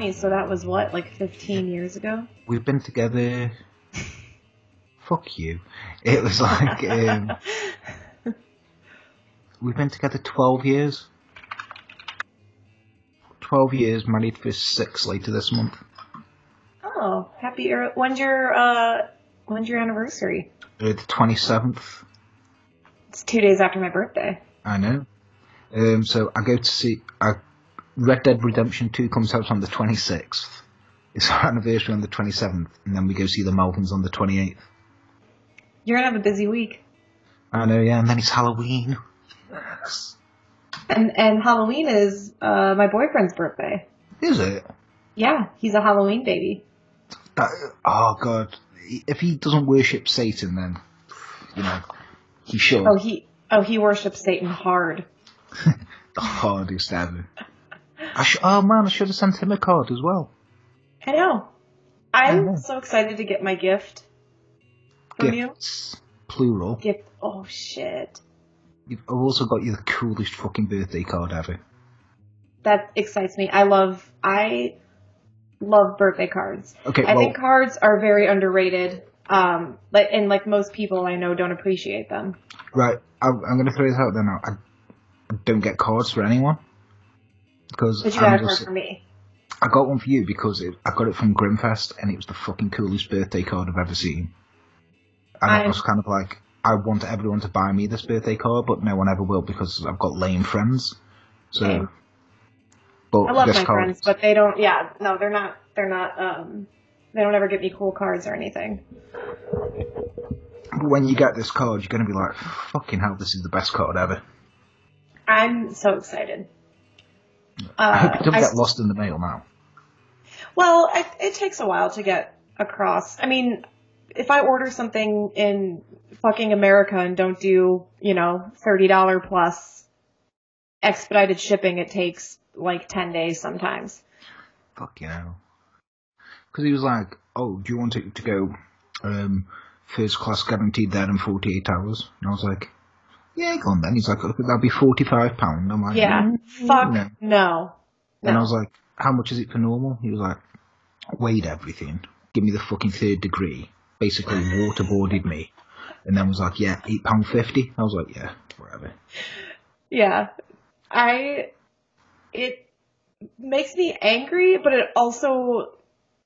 20s, so that was what, like 15 years ago? We've been together. Fuck you. It was like um, we've been together twelve years. Twelve years, married for six later this month. Oh, happy! ear- When's your uh, when's your anniversary? Uh, the twenty seventh. It's two days after my birthday. I know. Um, so I go to see. I, Red Dead Redemption 2 comes out on the 26th. It's our anniversary on the 27th, and then we go see the Melvins on the 28th. You're gonna have a busy week, I know, yeah, and then it's Halloween. Yes. and and Halloween is uh, my boyfriend's birthday. Is it? Yeah, he's a Halloween baby. That, oh, God. If he doesn't worship Satan, then, you know, he should. Oh, he oh he worships Satan hard. the hardest ever. I sh- oh, man, I should have sent him a card as well. I know. I'm so excited to get my gift from you. Gifts. Plural. Gift. Oh shit. You've I've also got you the coolest fucking birthday card ever. That excites me. I love. I love birthday cards. Okay, I well, think cards are very underrated. Um, like and like most people I know don't appreciate them. right, I, I'm going to throw this out there now. I don't get cards for anyone. Because But you I'm got just, for me. I got one for you because it, I got it from Grimfest and it was the fucking coolest birthday card I've ever seen. And I I'm- was kind of like, I want everyone to buy me this birthday card, but no one ever will because I've got lame friends. So, but I love this my card, friends, but they don't. Yeah, no, they're not. They're not. Um, they don't ever get me cool cards or anything. but when you get this card, you're going to be like, fucking hell, this is the best card ever. I'm so excited. I hope Uh, it doesn't I get lost in the mail now. Well, I, it takes a while to get across. I mean, if I order something in fucking America and don't do, you know, thirty dollar plus expedited shipping, it takes like ten days sometimes. Fuck you know. Because he was like, oh, do you want it to go um, first class guaranteed there in 48 hours? And I was like, yeah, go on then. He's like, okay, that'll be £45. I'm like, Yeah. "Mm, Fuck no. no. And I was like, how much is it for normal? He was like, weighed everything, give me the fucking third degree, basically waterboarded me, and then was like, yeah, £8.50. I was like, yeah, whatever. Yeah. I it makes me angry, but it also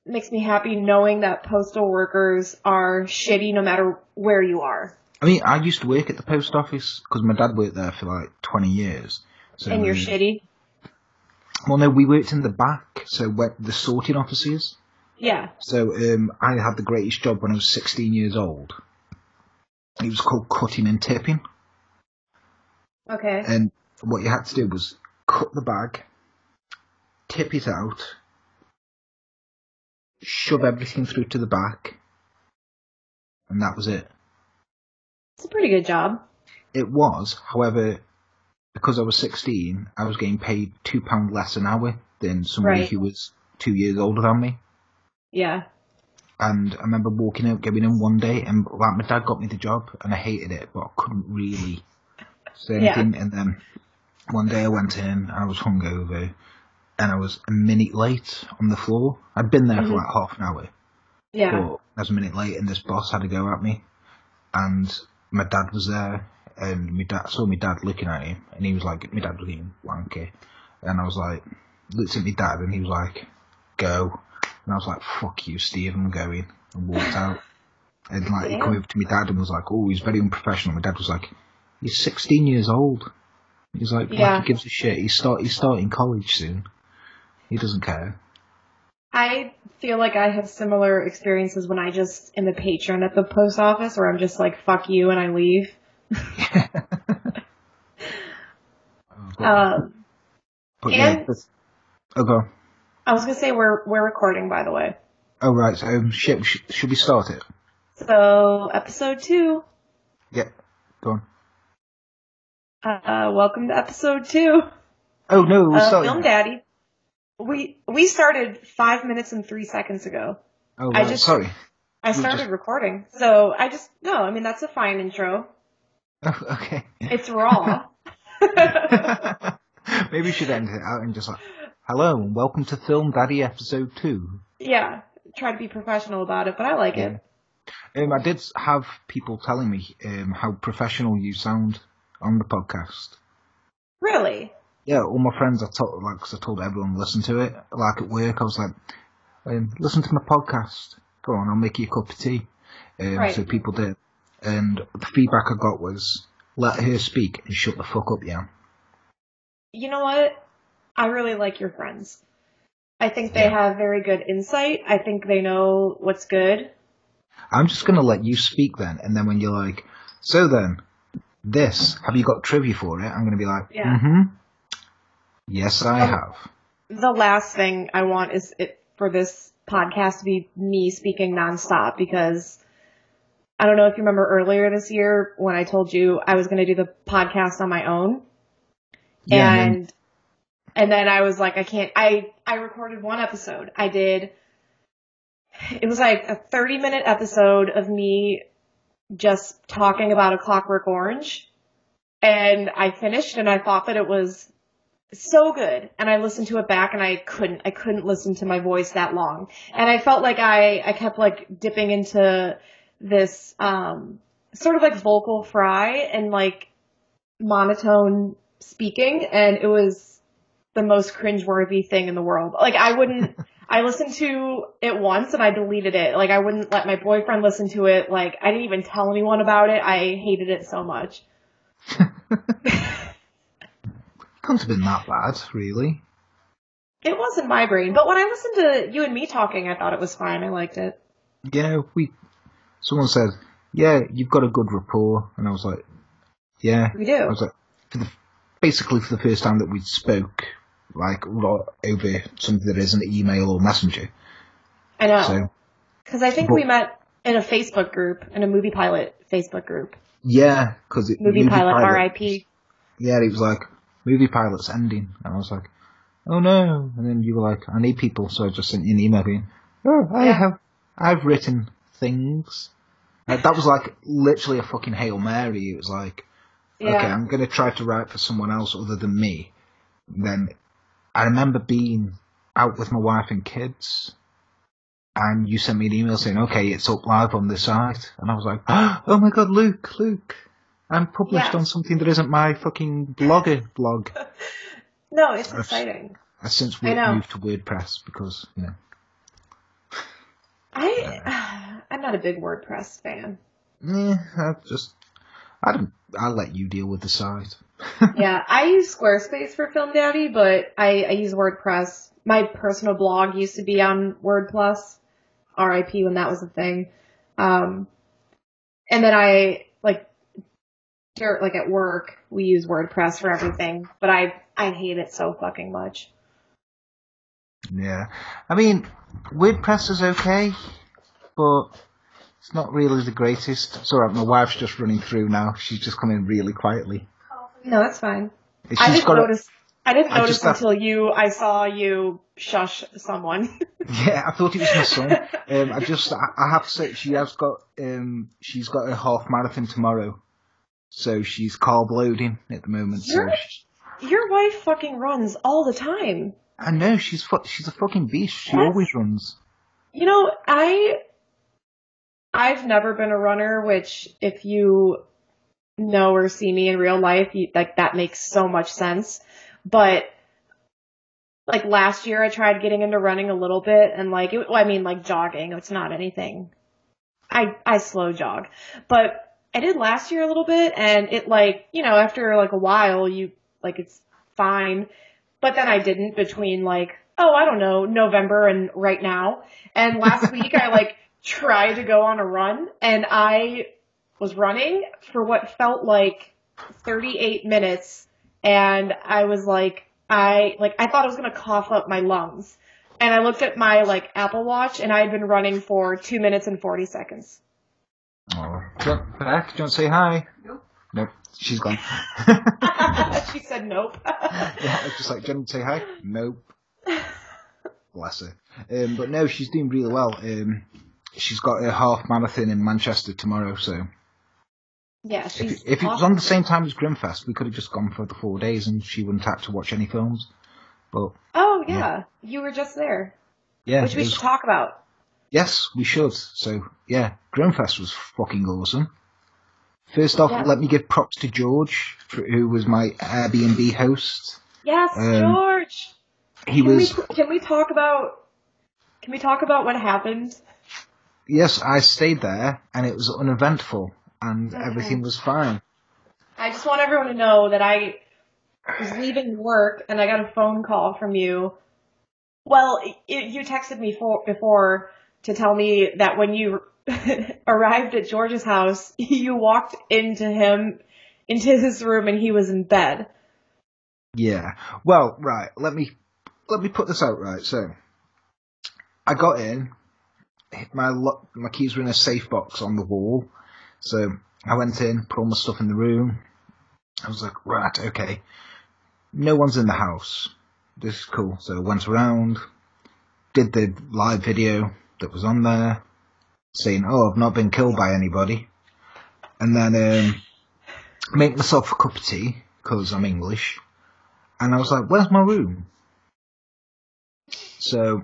makes me happy knowing that postal workers are shitty no matter where you are. I mean, I used to work at the post office because my dad worked there for like 20 years. So, and you're um, shitty. Well, no, we worked in the back, so where the sorting offices. Yeah. So um, I had the greatest job when I was 16 years old. It was called cutting and tipping, Okay. and what you had to do was cut the bag, tip it out, shove everything through to the back, and that was it. It's a pretty good job. It was, however, because I was 16, I was getting paid two pound less an hour than somebody Right. who was two years older than me. Yeah. And I remember walking out, going in one day, and like my dad got me the job, and I hated it, but I couldn't really say Yeah. anything. And then one day I went in, and I was hungover, and I was a minute late on the floor. I'd been there for Mhm. like half an hour, Yeah. but I was a minute late, and this boss had to go at me, and my dad was there, and my dad saw my dad looking at him, and he was like, my dad was getting wanky, and I was like, looked at my dad, and he was like, go, and I was like, fuck you, Steve, I'm going, and walked out, and like he came over to my dad and was like, oh, he's very unprofessional. My dad was like, he's 16 years old. He's like, Yeah. like he gives a shit. He's start, he's starting college soon. He doesn't care. I feel like I have similar experiences when I just am a patron at the post office where I'm just like, fuck you, and I leave. but, Um, but and- but- oh. I was gonna say we're we're recording by the way. Oh, right. So, um, should, should we start it? So episode two. Yeah. Go on. Uh, welcome to episode two Oh, no, we're of starting. Film Daddy. We we started five minutes and three seconds ago. Oh, I just- sorry. I started just- recording, so I just no. I mean that's a fine intro. Oh, okay. It's raw. Maybe we should end it out and just like, hello and welcome to Film Daddy episode two. Yeah, try to be professional about it, but I like it. Um, I did have people telling me um, how professional you sound on the podcast. Really? Yeah, all my friends, I told like 'cause I told everyone to listen to it. Like at work, I was like, um, listen to my podcast. Go on, I'll make you a cup of tea. Um, Right. So people did, and the feedback I got was, let her speak and shut the fuck up, yeah. You know what? I really like your friends. I think they Yeah. have very good insight. I think they know what's good. I'm just gonna let you speak then, and then when you're like, so then, this, have you got trivia for it? I'm gonna be like, Yeah. mm-hmm. Yes, I Um, have. The last thing I want is it for this podcast to be me speaking nonstop because I don't know if you remember earlier this year when I told you I was going to do the podcast on my own. Yeah, and and and then I was like, I can't. I I recorded one episode. I did. It was like a thirty minute episode of me just talking about a Clockwork Orange, and I finished, and I thought that it was so good. And I listened to it back, and I couldn't. I couldn't listen to my voice that long, and I felt like I I kept like dipping into this um sort of like vocal fry and like monotone speaking and it was the most cringeworthy thing in the world. Like I wouldn't I listened to it once and I deleted it. Like I wouldn't let my boyfriend listen to it. Like I didn't even tell anyone about it. I hated it so much. have been that bad, really. It wasn't my brain, but when I listened to you and me talking, I thought it was fine. I liked it. Yeah, we. Someone said, "Yeah, you've got a good rapport," and I was like, "Yeah." We do. I was like, for the, basically for the first time that we spoke, like over something that isn't email or messenger. I know. So Because I think But- we met in a Facebook group, in a movie pilot Facebook group. yeah, because Movie, pilot, RIP. Yeah, it was like movie pilot's ending, and I was like, "Oh no!" And then you were like, "I need people," so I just sent you an email being, "Oh, I Yeah. have, I've written things." Uh, that was like literally a fucking hail mary. It was like, Yeah. okay, I'm gonna try to write for someone else other than me. Then I remember being out with my wife and kids, and you sent me an email saying, "Okay, it's up live on the site," and I was like, "Oh my god, Luke, Luke, I'm published Yeah. on something that isn't my fucking blogger blog." No, it's That's- exciting. I since we moved to WordPress because you know, I I'm not a big WordPress fan. yeah, I just I don't. I'll let you deal with the site. yeah, I use Squarespace for Film Daddy, but I, I use WordPress. My personal blog used to be on WordPlus, RIP when that was a thing. Um, and then I like, like at work we use WordPress for everything, but I I hate it so fucking much. Yeah, I mean, WordPress is okay, but it's not really the greatest. Alright. My wife's just running through now. She's just coming really quietly. No, that's fine. I didn't got a- notice. I didn't I notice just have- until you. I saw you shush someone. Yeah, I thought it was my son. um, I just, I, I have to say, she has got, um, she's got a half marathon tomorrow, so she's carb loading at the moment. So she- Your wife fucking runs all the time. I know she's fu- she's a fucking beast. She Yes. always runs. You know, I I've never been a runner, which if you know or see me in real life, you, like that makes so much sense. But like last year, I tried getting into running a little bit, and like it, well, I mean, like jogging. It's not anything. I I slow jog, but I did last year a little bit, and it like you know after like a while, you like it's fine. But then I didn't between like oh I don't know November and right now. And last week I like tried to go on a run, and I was running for what felt like 38 minutes, and I was like I like I thought I was gonna cough up my lungs. And I looked at my like Apple Watch and I had been running for two minutes and forty seconds. Oh, do you want, do you want to say hi? Nope. Nope. She's gone. she said nope. yeah, just like, do you want to say hi? Nope. Bless her. Um, but no, she's doing really well. Um, she's got a half marathon in Manchester tomorrow, so Yeah, If, she's if it was on the same time as Grimfest, we could have just gone for the four days and she wouldn't have to watch any films. But Oh yeah, you were just there, yeah, which we was- should talk about. Yes, we should. So yeah, Grimfest was fucking awesome. First off, Yeah. let me give props to George, for, who was my Airbnb host. Yes, Um, George. He Can was we can we talk about can we talk about what happened? yes, I stayed there and it was uneventful and Okay. everything was fine. I just want everyone to know that I was leaving work and I got a phone call from you. Well, it, you texted me for, before to tell me that when you arrived at George's house, you walked into him, into his room and he was in bed. Yeah. Well, right. Let me let me put this out right. So, I got in. My lo- my keys were in a safe box on the wall. So I went in, put all my stuff in the room. I was like, right, okay. No one's in the house. This is cool. So I went around, did the live video that was on there, saying, "Oh, I've not been killed by anybody," and then um, make myself a cup of tea because I'm English. And I was like, where's my room? So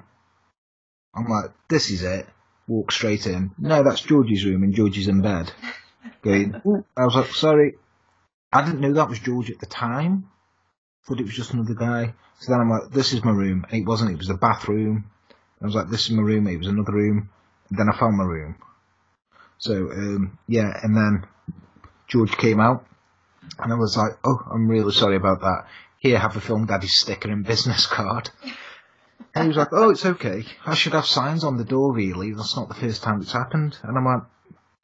I'm like, this is it. Walk straight in. No, that's Georgie's room and Georgie's in bed. Going, I was like, sorry. I didn't know that was George at the time. Thought it was just another guy. So then I'm like, this is my room. And it wasn't, it was the bathroom. I was like, this is my room. It was another room. And then I found my room. So, um, yeah, and then George came out. And I was like, oh, I'm really sorry about that here, have a film daddy sticker and business card. And he was like, oh, it's okay. I should have signs on the door, really. That's not the first time it's happened. And I'm like,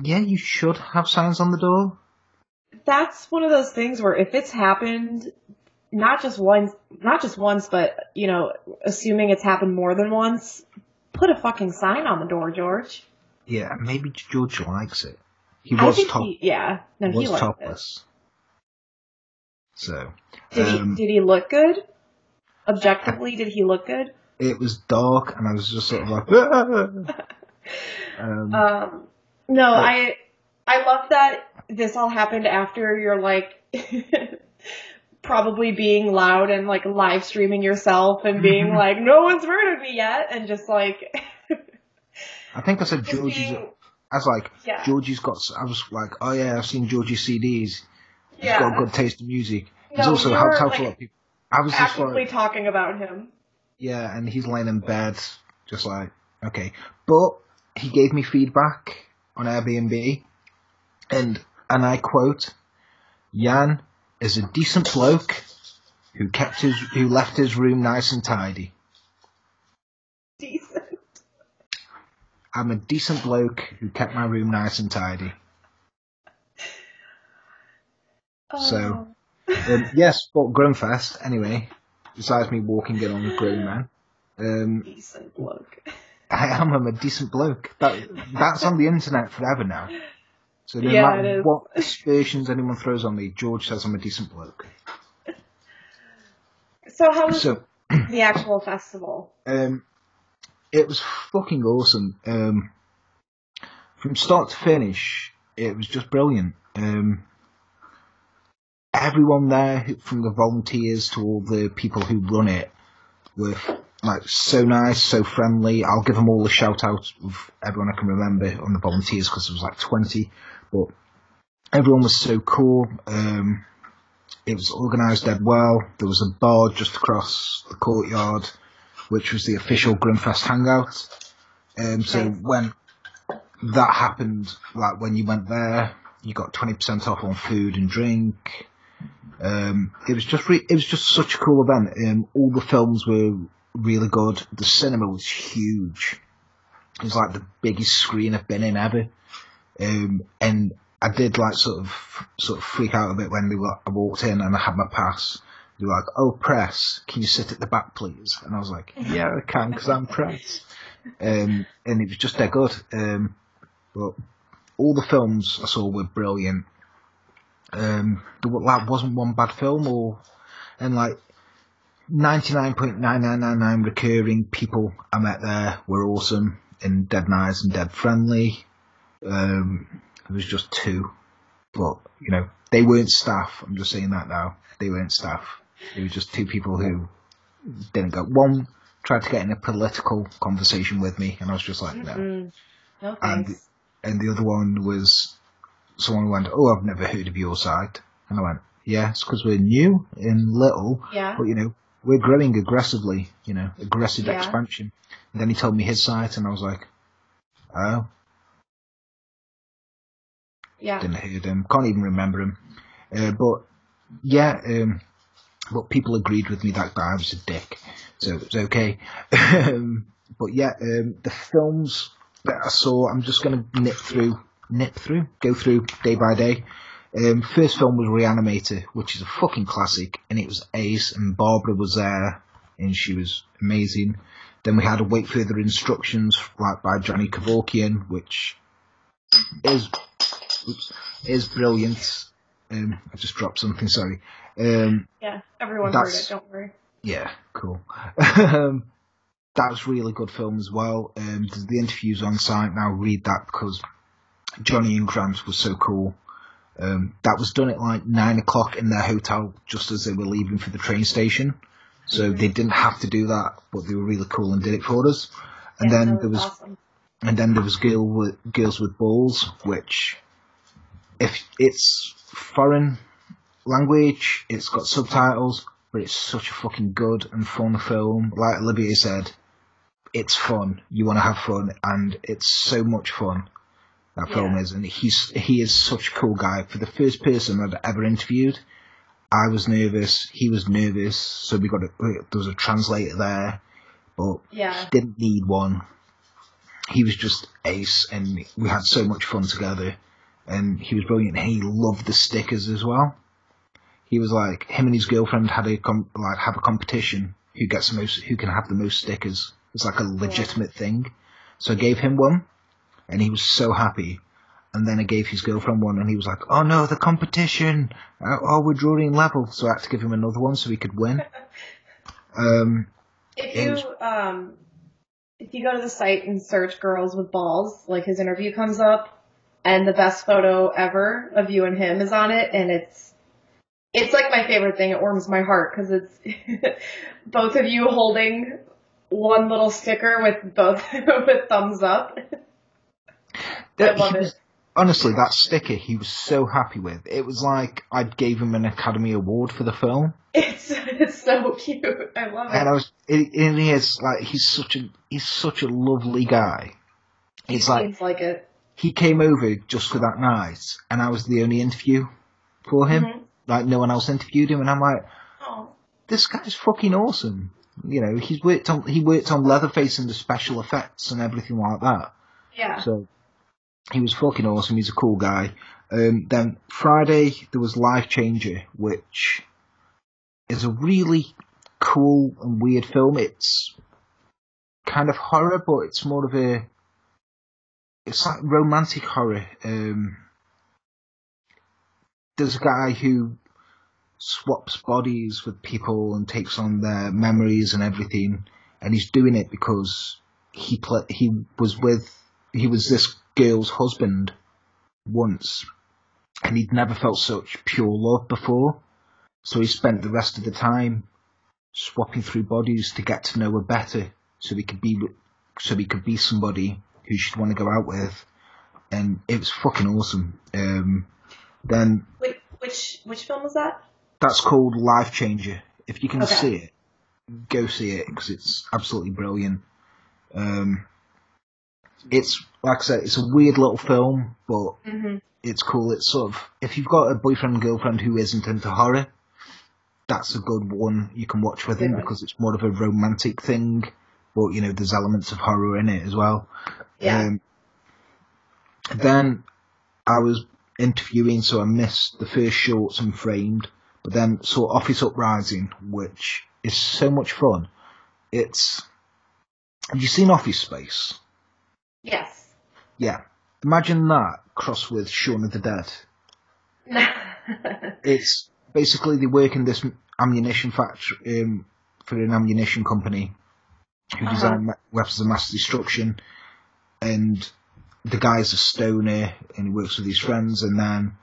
yeah, you should have signs on the door. That's one of those things where if it's happened, not just once, not just once, but, you know, assuming it's happened more than once, put a fucking sign on the door, George. Yeah, maybe George likes it. He was top, he, yeah, no, was he it. topless. So, Did um, he did he look good? Objectively, did he look good? it was dark, and I was just sort of like, "Ah." um, Um, no, I I love that this all happened after you're like probably being loud and like live streaming yourself and being Mhm. like, no one's murdered me yet, and just like I think I said Georgie's. being I was like, yeah. Georgie's got. I was like, oh yeah, I've seen Georgie's CDs. He's yeah got a good taste in music. He's No, also you helped out like, a lot of people. I was just like, talking about him. yeah, and he's laying in bed, just like, okay. But he gave me feedback on Airbnb, and and I quote, Jan is a decent bloke who kept his who left his room nice and tidy. Decent. I'm a decent bloke who kept my room nice and tidy. So- Oh. Um, yes, but Grimfest, anyway, besides me walking in on grown man, um, decent bloke. I am I'm a decent bloke. That That's on the internet forever now. So no Yeah, matter what aspersions anyone throws on me, George says I'm a decent bloke. So how was So the actual festival? um, it was fucking awesome. Um, from start to finish, it was just brilliant. Um, everyone there, from the volunteers to all the people who run it, were like so nice, so friendly. I'll give them all a shout out of everyone I can remember on the volunteers because there was like twenty, but everyone was so cool. Um, it was organised dead well. There was a bar just across the courtyard, which was the official Grimfest hangout. Um, so Nice. when that happened, like when you went there, you got twenty percent off on food and drink. Um, it was just re- it was just such a cool event. Um, all the films were really good. The cinema was huge. It was like the biggest screen I've been in ever. Um, and I did like sort of sort of freak out a bit when they were, I walked in and I had my pass. They were like, "Oh, press, can you sit at the back, please?" And I was like, "Yeah, I can, because I'm press." Um, and it was just that good. Um, but all the films I saw were brilliant. Um, there like wasn't one bad film, or and like ninety nine point nine nine nine nine recurring people I met there were awesome and dead nice and dead friendly. Um, there was just two but you know they weren't staff. I'm just saying that now. They weren't staff. They were just two people who didn't go. One tried to get in a political conversation with me, and I was just like, no. Mm-mm. No And and the other one was someone who went, "Oh, I've never heard of your site," and I went, "Yeah, it's because we're new in Little, yeah. but you know we're growing aggressively, you know, aggressive Yeah. expansion." And then he told me his site, and I was like, "Oh, Yeah. didn't hear him, can't even remember him." Uh, but yeah, um, but people agreed with me that guy was a dick, so it was okay. um, but yeah, um, the films that I saw, I'm just going to nip through, nip through, go through day by day. Um, first film was Reanimator, which is a fucking classic, and it was ace, and Barbara was there, and she was amazing. Then we had Await Further Instructions, like by Johnny Kevorkian, which is oops, is brilliant. Um, I just dropped something, sorry. Um, Yeah. Everyone heard it. Don't worry. yeah, cool. um, that was really good film as well. Um, the interviews on site now. Read that because Johnny and Grant was so cool. Um, that was done at like nine o'clock in their hotel, just as they were leaving for the train station. So they didn't have to do that, but they were really cool and did it for us. And Yeah, then that there was awesome. and then there was Girl with, Girls with Balls, which, if it's foreign language, it's got subtitles, but it's such a fucking good and fun film. Like Olivier said, it's fun. You want to have fun, and it's so much fun. That film is, and he's he is such a cool guy. For the first person I'd ever interviewed, I was nervous. He was nervous, so we got a, there was a translator there, but Yeah. didn't need one. He was just ace, and we had so much fun together. And he was brilliant. He loved the stickers as well. He was like him and his girlfriend had a com- like have a competition who gets the most, who can have the most stickers. It's like a legitimate thing. So I gave him one, and he was so happy. And then I gave his girlfriend one, and he was like, "Oh no, the competition! Oh, oh, we're drawing level." So I had to give him another one so he could win. Um, If you was- um, if you go to the site and search "girls with balls," like his interview comes up, and the best photo ever of you and him is on it, and it's it's like my favorite thing. It warms my heart because it's both of you holding one little sticker with both with thumbs up. That- I love he it. honestly, that sticker he was so happy with. It was like I gave him an Academy Award for the film, It's it's so cute. I love it. and I was. It, is like he's such a he's such a lovely guy. It's like Seems like it. He came over just for that night, and I was the only interview for him. Mhm. Like no one else interviewed him, and I'm like, Oh, this guy's fucking awesome. You know, he's worked on he worked on Leatherface and the special effects and everything like that. yeah. So he was fucking awesome. He's a cool guy. Um, then Friday there was Life Changer, which is a really cool and weird film. It's kind of horror, but it's more of a it's like romantic horror. Um, there's a guy who swaps bodies with people and takes on their memories and everything, and he's doing it because he pla he was with he was this girl's husband once, and he'd never felt such pure love before. So he spent the rest of the time swapping through bodies to get to know her better, so he could be so he could be somebody who she'd want to go out with, and it was fucking awesome. Um, then Wait, which which film was that? that's called Life Changer. If you can Okay. see it, go see it because it's absolutely brilliant. Um, it's like I said, it's a weird little film, but Mm-hmm. it's cool. It's sort of if you've got a boyfriend and girlfriend who isn't into horror, that's a good one you can watch with him because it's more of a romantic thing, but you know there's elements of horror in it as well. Yeah. Um, then I was interviewing, so I missed the first shorts and framed, but then saw Office Uprising, which is so much fun. It's have you seen Office Space? Yes. Yeah. Imagine that crossed with Shaun of the Dead. It's basically they work in this ammunition factory um, for an ammunition company who Uh-huh. design weapons of mass destruction, and the guy's a stoner and he works with his friends, and then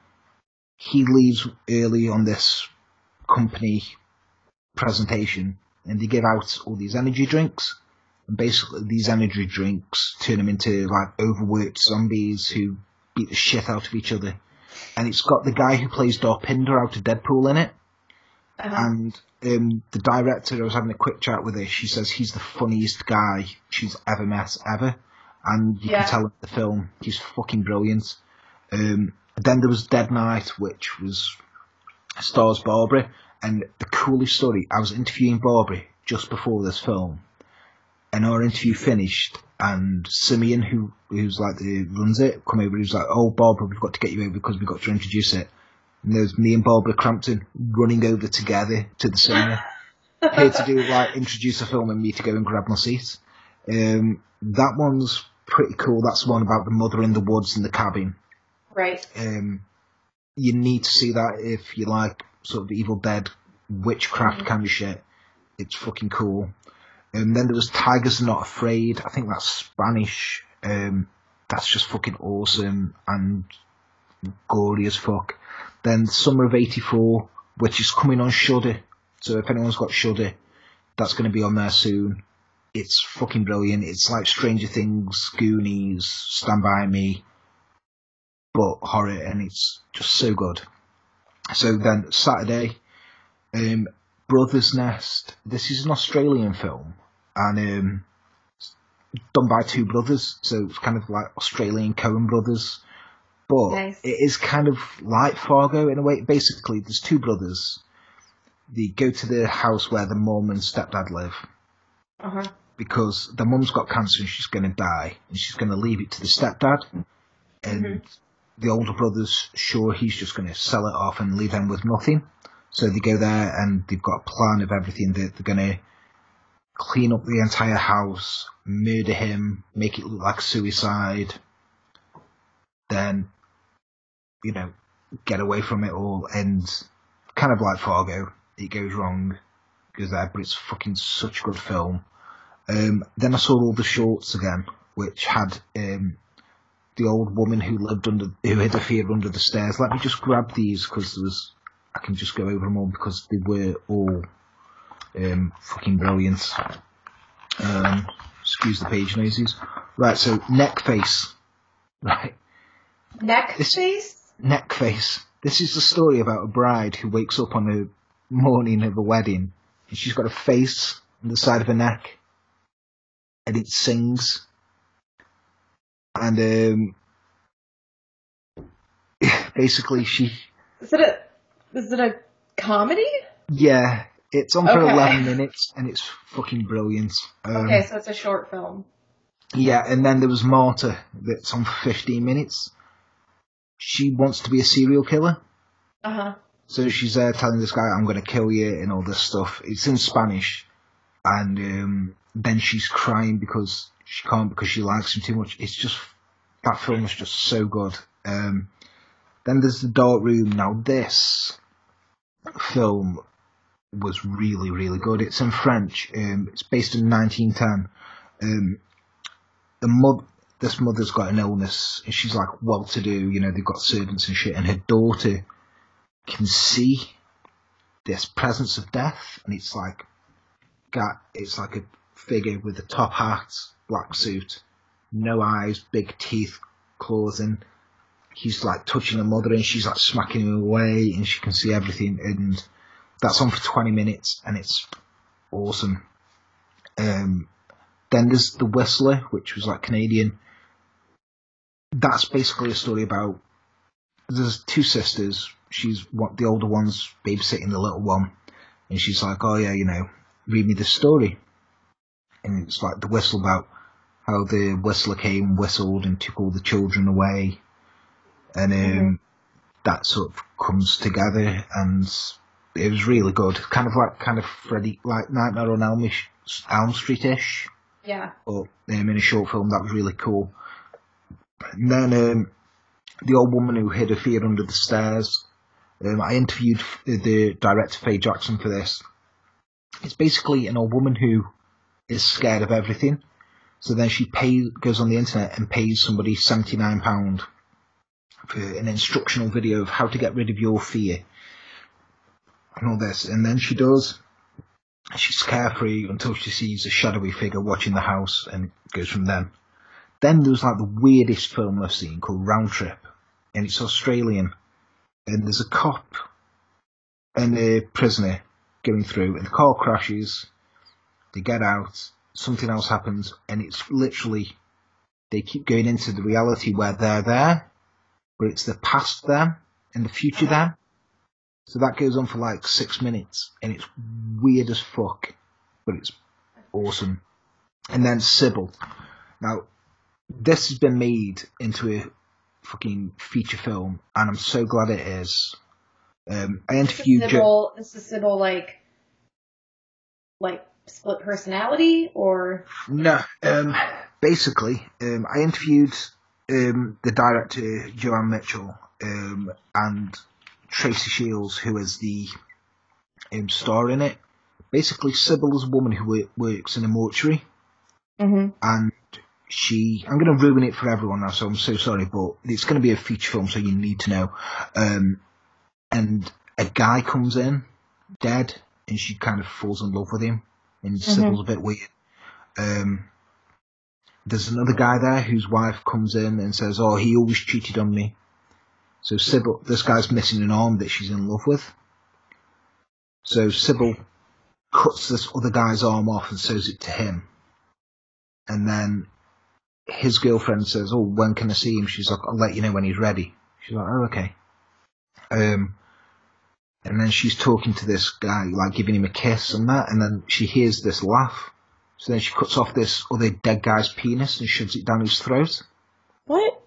he leaves early on this company presentation, and they give out all these energy drinks. And basically, these energy drinks turn him into like overworked zombies who beat the shit out of each other. And it's got the guy who plays Dopinder out of Deadpool in it. Uh-huh. And um, the director, I was having a quick chat with her. She says he's the funniest guy she's ever met, ever. And you Yeah. can tell in the film he's fucking brilliant. Um, then there was Dead Night, which was stars Barbara. And the coolest story, I was interviewing Barbara just before this film, and our interview finished, and Simeon, who who's like the runs it, come over. He was like, "Oh, Barbara, we've got to get you over because we've got to introduce it." And there's me and Barbara Crampton running over together to the cinema, here to do like introduce a film and me to go and grab my seat. Um, that one's pretty cool. That's the one about the mother in the woods in the cabin. right. Um, you need to see that if you like sort of Evil Dead witchcraft Mhm. kind of shit. It's fucking cool. And then there was Tigers Not Afraid. I think that's Spanish. Um, that's just fucking awesome and gory as fuck. Then Summer of '84, which is coming on Shudder. So if anyone's got Shudder, that's going to be on there soon. It's fucking brilliant. It's like Stranger Things, Goonies, Stand By Me, but horror, and it's just so good. So then Saturday, um, Brothers Nest. This is an Australian film, and um, done by two brothers, so it's kind of like Australian Coen brothers. But Nice. it is kind of like Fargo in a way. Basically, there's two brothers. They go to the house where the mum and stepdad live Uh huh. because the mum's got cancer and she's going to die, and she's going to leave it to the stepdad. And Mhm. the older brother's sure he's just going to sell it off and leave them with nothing. So they go there and they've got a plan of everything that they're going to clean up the entire house, murder him, make it look like suicide, then, you know, get away from it all and kind of like Fargo, it goes wrong, goes there, but it's fucking such a good film. Um, then I saw all the shorts again, which had um, the old woman who lived under, who hid her fear under the stairs. Let me just grab these because there was, I can just go over them all because they were all um, fucking brilliant. Um, excuse the page noises. Right, so neck face. Right, Neck This- face. Neck face. This is the story about a bride who wakes up on the morning of a wedding and she's got a face on the side of her neck and it sings. And um, basically she, Is it a is it a comedy? yeah, it's on for Okay. 11 minutes and it's fucking brilliant. Um, Okay, so it's a short film. Yeah, and then there was Marta that's on for 15 minutes. She wants to be a serial killer. Uh huh. So she's there telling this guy, I'm going to kill you and all this stuff. It's in Spanish. And um, then she's crying because she can't because she likes him too much. It's just, that film is just so good. Um, then there's The Dark Room. Now this film was really, really good. It's in French. Um, it's based in 1910. Um, the mother, this mother's got an illness and she's like well to do, you know, they've got servants and shit, and her daughter can see this presence of death, and it's like, got, it's like a figure with a top hat, black suit, no eyes, big teeth, claws, and he's like touching the mother, and she's like smacking him away, and she can see everything, and that's on for 20 minutes, and it's awesome. Um, then there's The Whistler, which was like Canadian. That's basically a story about there's two sisters. She's what the older one's babysitting the little one, and she's like, "Oh yeah, you know, read me this story." And it's like the whistle about how the whistler came, whistled, and took all the children away, and um, Mhm. that sort of comes together, and it was really good. Kind of like kind of Freddy, like Nightmare on Elm, Elm Street ish Yeah. but um, in a short film that was really cool. And then um, the old woman who hid her fear under the stairs. Um, I interviewed the director Faye Jackson for this. It's basically an old woman who is scared of everything. So then she pays, goes on the internet and pays somebody seventy nine pound for an instructional video of how to get rid of your fear and all this. And then she does. She's carefree until she sees a shadowy figure watching the house and goes from then. Then there's like the weirdest film I've seen called Round Trip, and it's Australian. And there's a cop and a prisoner going through, and the car crashes. They get out, something else happens, and it's literally they keep going into the reality where they're there, but it's the past them and the future them. So that goes on for like six minutes, and it's weird as fuck, but it's awesome. And then Sybil. Now, this has been made into a fucking feature film, and I'm so glad it is. Um, I interviewed Is Jo- Sybil, is the Sybil like, like split personality or? No, um, basically, um, I interviewed um, the director Joanne Mitchell um, and Tracy Shields, who is the um, star in it. Basically, Sybil is a woman who wo- works in a mortuary, Mm-hmm. and she. I'm going to ruin it for everyone now, so I'm so sorry, but it's going to be a feature film, so you need to know. Um, and a guy comes in, dead, and she kind of falls in love with him, and Sybil's a bit weird. Um, there's another guy there whose wife comes in and says, "Oh, he always cheated on me." So Sybil, this guy's missing an arm that she's in love with. So Sybil cuts this other guy's arm off and sews it to him. And then his girlfriend says, "Oh, when can I see him?" She's like, "I'll let you know when he's ready." She's like, "Oh, okay." Um, and then she's talking to this guy, like giving him a kiss and that, and then she hears this laugh. So then she cuts off this other dead guy's penis and shoves it down his throat What?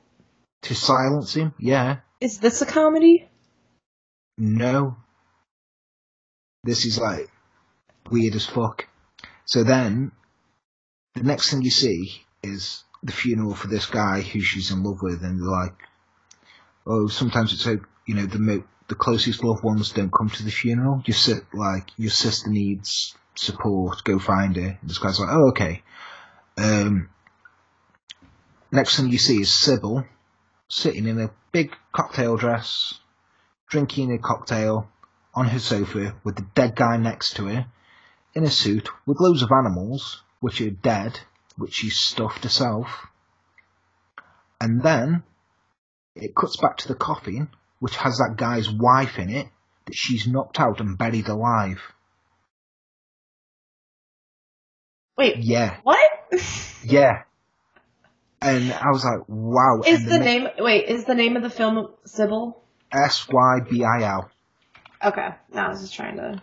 to silence him. Yeah. Is this a comedy? No. This is like weird as fuck. So then, the next thing you see is the funeral for this guy who she's in love with, and like, oh, sometimes it's so you know the mo- the closest loved ones don't come to the funeral. You sit like your sister needs support, go find her. And this guy's like, oh, okay. Um, next thing you see is Sybil sitting in a big cocktail dress, drinking a cocktail on her sofa with the dead guy next to her in a suit with loads of animals, which are dead, which she stuffed herself. And then it cuts back to the coffin, which has that guy's wife in it that she's knocked out and buried alive. Wait, Yeah, what? yeah. And I was like, wow. is the ne- name? Wait, is the name of the film Sybil? S Y B I L. Okay, no, I was just trying to.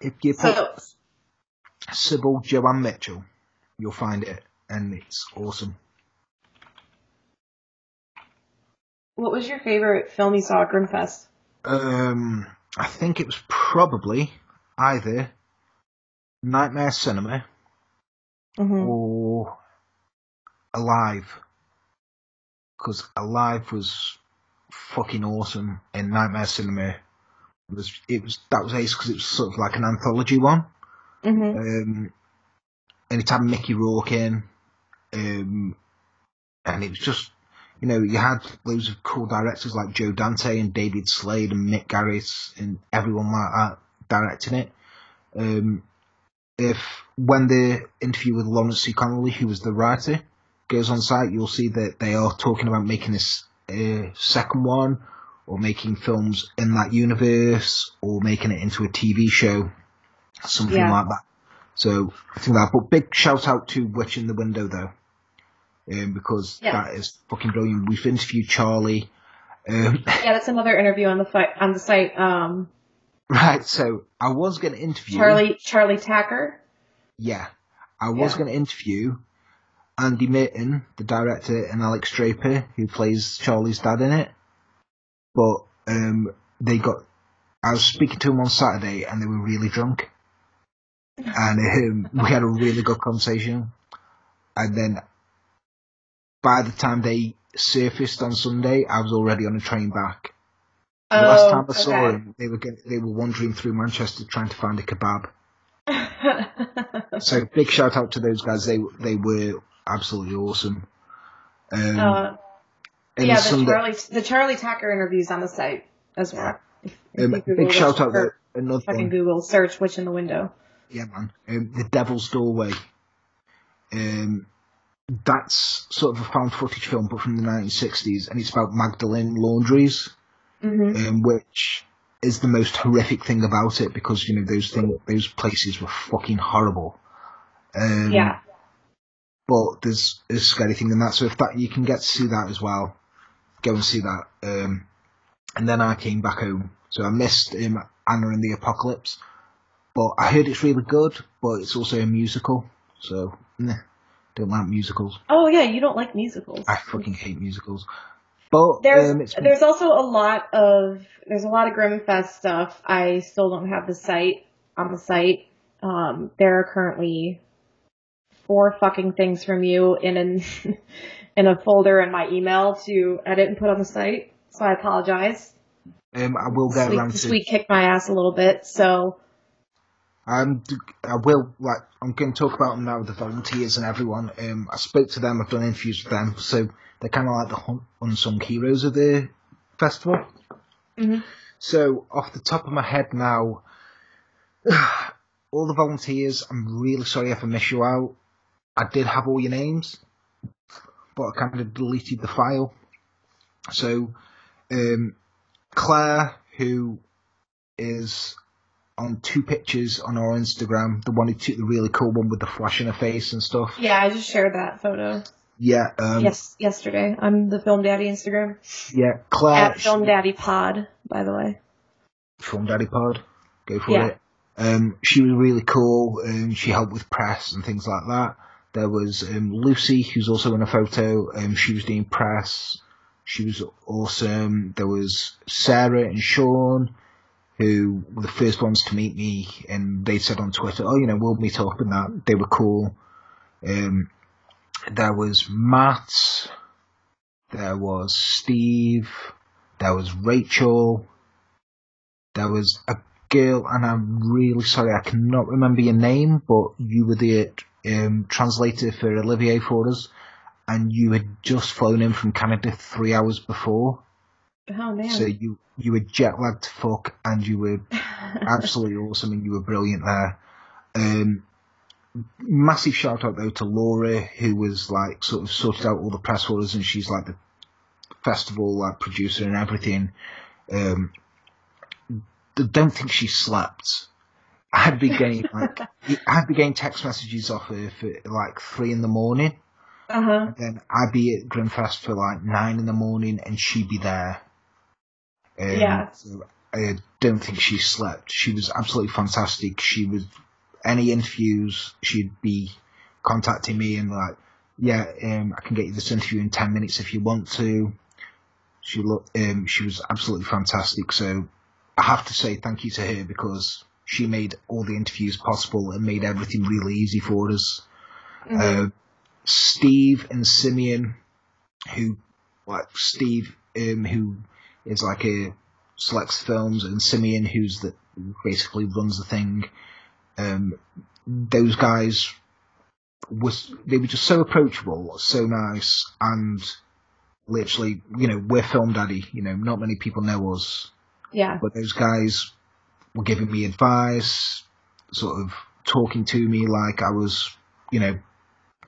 If you put So, Sybil Joanne Mitchell, you'll find it, and it's awesome. what was your favorite film you saw at Grimfest? Um, I think it was probably either Nightmare Cinema Mm-hmm. or Alive, because Alive was fucking awesome, and Nightmare Cinema was it was that was ace because it was sort of like an anthology one. Mm-hmm. Um, and it had Mickey Rourke in, um, and it was just, you know, you had loads of cool directors like Joe Dante and David Slade and Mick Garris and everyone like that directing it. Um, if when the interview with Lawrence C. Connolly, who was the writer, goes on site, you'll see that they are talking about making this uh, second one, or making films in that universe, or making it into a TV show, something Yeah. like that. So I think that. But big shout out to Witch in the Window though, um, because Yeah. that is fucking brilliant. We've interviewed Charlie. Um, Yeah, that's another interview on the fi- on the site. Um, right, so I was going to interview Charlie Charlie Tacker. Yeah, I was Yeah. going to interview Andy Mitton, the director, and Alex Draper, who plays Charlie's dad in it, but um, they got. I was speaking to them on Saturday, and they were really drunk, and um, we had a really good conversation. And then, by the time they surfaced on Sunday, I was already on a train back. The last time I saw Oh, okay. them, they were get, they were wandering through Manchester trying to find a kebab. So big shout out to those guys. They they were absolutely awesome. Um, uh, yeah, the that- Charlie the Charlie Tucker interviews on the site as well. If- if um, big shout out. Another Fucking one. Google search witch in the window. Yeah, man. Um, the Devil's Doorway. Um, that's sort of a found footage film, but from the 1960s, and it's about Magdalene laundries, hmm um, which is the most horrific thing about it because you know those thing, those places were fucking horrible. Um, Yeah. But there's a scary thing in that, so if that you can get to see that as well, go and see that. Um, and then I came back home, so I missed um, Anna and the Apocalypse, but I heard it's really good, but it's also a musical, so nah, don't like musicals. Oh yeah, you don't like musicals. I fucking hate musicals. But There's um, it's there's also a lot of there's a lot of Grimfest stuff. I still don't have the site on the site. Um, there are currently four fucking things from you in an in a folder in my email to edit and put on the site. So I apologize. um, I will get This week, around this to. week kicked my ass a little bit. So Um, I will like I'm going to talk about them now. The volunteers and everyone. Um, I spoke to them. I've done interviews with them, so they're kind of like the unsung heroes of the festival. Mhm. So off the top of my head now, all the volunteers. I'm really sorry if I miss you out. I did have all your names, but I kind of deleted the file. So, um, Claire, who is on two pictures on our Instagram. The one who took the really cool one with the flash in her face and stuff. yeah, I just shared that photo. Yeah, um, yes, yesterday on the Film Daddy Instagram yeah, Claire. at Film Daddy Pod, by the way. Film Daddy Pod. Go for Yeah. it. Um, she was really cool. Um, she helped with press and things like that. There was um, Lucy, who's also in a photo. Um, she was doing press. She was awesome. There was Sarah and Sean, who were the first ones to meet me, and they said on Twitter, "Oh, you know, we'll meet up," and that they were cool. Um, there was Matt. There was Steve. There was Rachel. There was a girl, and I'm really sorry, I cannot remember your name, but you were the um, translator for Olivier for us, and you had just flown in from Canada three hours before. Oh man. So you you were jet lagged to fuck, and you were absolutely awesome, and you were brilliant there. Um, massive shout out though to Laura, who was like sort of sorted out all the press for us, and she's like the festival like producer and everything. Um, I don't think she slept. I had been getting like I had been getting text messages off her for like three in the morning. uh huh. Then I'd be at Grimfest for like nine in the morning, and she'd be there. Um, Yeah. I don't think she slept. She was absolutely fantastic. She was any interviews, she'd be contacting me and like, yeah, um, I can get you this interview in ten minutes if you want to. She looked, um, she was absolutely fantastic. So I have to say thank you to her because she made all the interviews possible and made everything really easy for us. Mhm. Uh, Steve and Simeon, who like Steve, um, who is like a selects films, and Simeon, who's the basically runs the thing. Um, those guys was they were just so approachable, so nice, and literally, you know, we're film daddy. You know, not many people know us, yeah. but those guys were giving me advice, sort of talking to me like I was, you know,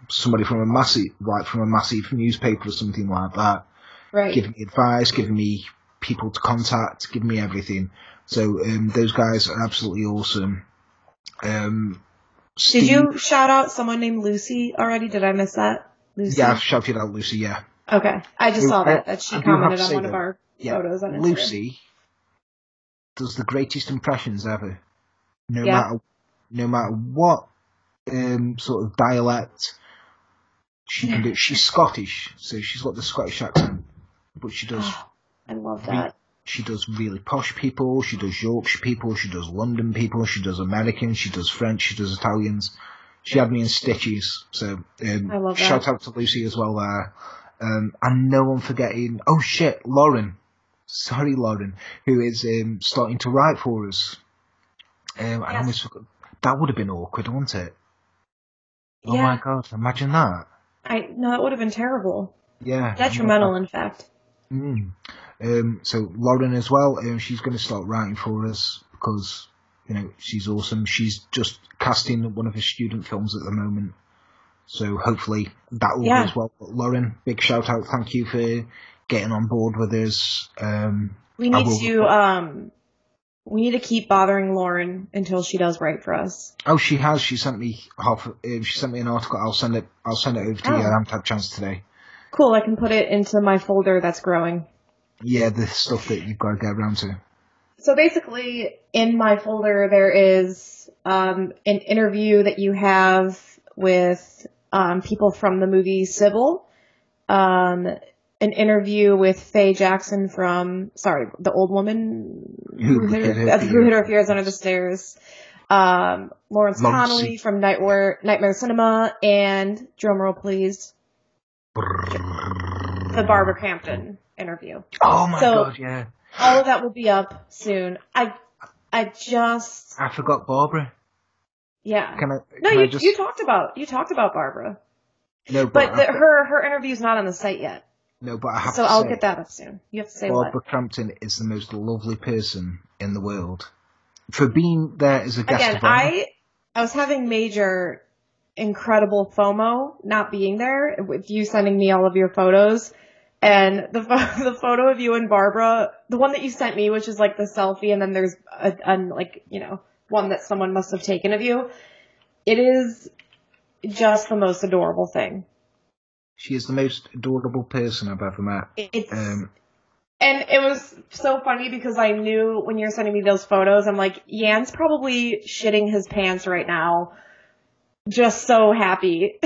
somebody from a massive, like from a massive newspaper or something like that, Right. giving me advice, giving me people to contact, give me everything. So um, those guys are absolutely awesome. Um, Did you shout out someone named Lucy already? Did I miss that? Lucy. Yeah, I've shouted out Lucy. Yeah, Okay. I just saw that that she I commented on one of our yeah. photos on Instagram. Lucy does the greatest impressions ever. No Yeah. matter, no matter what um, sort of dialect she can do. She's Scottish, so she's got the Scottish accent, but she does Oh, I love that. she does really posh people, she does Yorkshire people, she does London people, she does Americans, she does French, she does Italians. She had me in stitches, so um, I love that. shout out to Lucy as well there. Um, and no one forgetting, oh shit, Lauren. Sorry, Lauren, who is um, starting to write for us. Um, I almost forgot. That would have been awkward, wouldn't it? Oh Yeah. my god, imagine that. I no, that would have been terrible. Yeah. Detrimental, in fact. Mm. Um, so Lauren as well, um, she's going to start writing for us because you know she's awesome. She's just casting one of her student films at the moment, so hopefully that will Yeah. as well. But Lauren, big shout out, thank you for getting on board with us. Um, We need will- to um we need to keep bothering Lauren until she does write for us. oh, she has. She sent me half. Um, she sent me an article. I'll send it. I'll send it over to you. Oh. I haven't had a chance today. Cool, I can put it into my folder that's growing. Yeah, the stuff that you've got to get around to. So basically, in my folder, there is um, an interview that you have with um, people from the movie Sybil, um, an interview with Faye Jackson from, sorry, the old woman Who hit her who fears. hit her fears under the stairs. Um, Lawrence Connolly from Nightmare, Nightmare Cinema, and drumroll please, the Barbara Crampton interview. Oh my So- god, yeah. All of that will be up soon. I, I just, I forgot Barbara. yeah. Can I? No, you I just, you talked about you talked about Barbara, no, but, but the, her her interview's not on the site yet, no, but I have so to I'll say, get that up soon. You have to say Barbara what? Crampton is the most lovely person in the world. For being there as a guest Again, of honor, I I was having major incredible FOMO not being there with you sending me all of your photos. And the pho- the photo of you and Barbara, the one that you sent me, which is like the selfie, and then there's a, a like you know one that someone must have taken of you. It is just the most adorable thing. she is the most adorable person I've ever met. It's Um, and it was so funny because I knew when you were sending me those photos, I'm like, Yan's probably shitting his pants right now, just so happy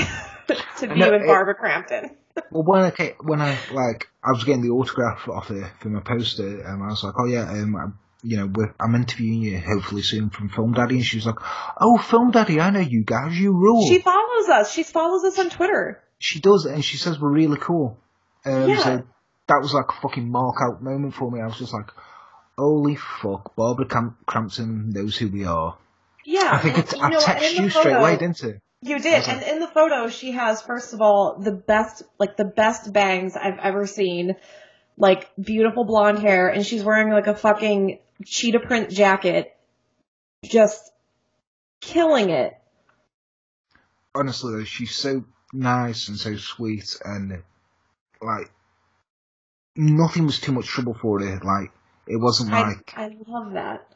to be No, with it- Barbara Crampton. Well, when I came, when I like, I was getting the autograph off her for my poster, and I was like, oh yeah, um, I, you know, we're, I'm interviewing you hopefully soon from Film Daddy, and she was like, oh, Film Daddy, I know you guys, you rule. She follows us. She follows us on Twitter. She does, and she says we're really cool. Um, Yeah. So that was like a fucking mark out moment for me. I was just like, holy fuck, Barbara Cram- Crampton knows who we are. Yeah, I think and it's, you I in texted you straight away, didn't it? You did, and in the photo, she has first of all the best, like the best bangs I've ever seen, like beautiful blonde hair, and she's wearing like a fucking cheetah print jacket, just killing it. Honestly, though, she's so nice and so sweet, and like nothing was too much trouble for her. Like it wasn't I like, I love that.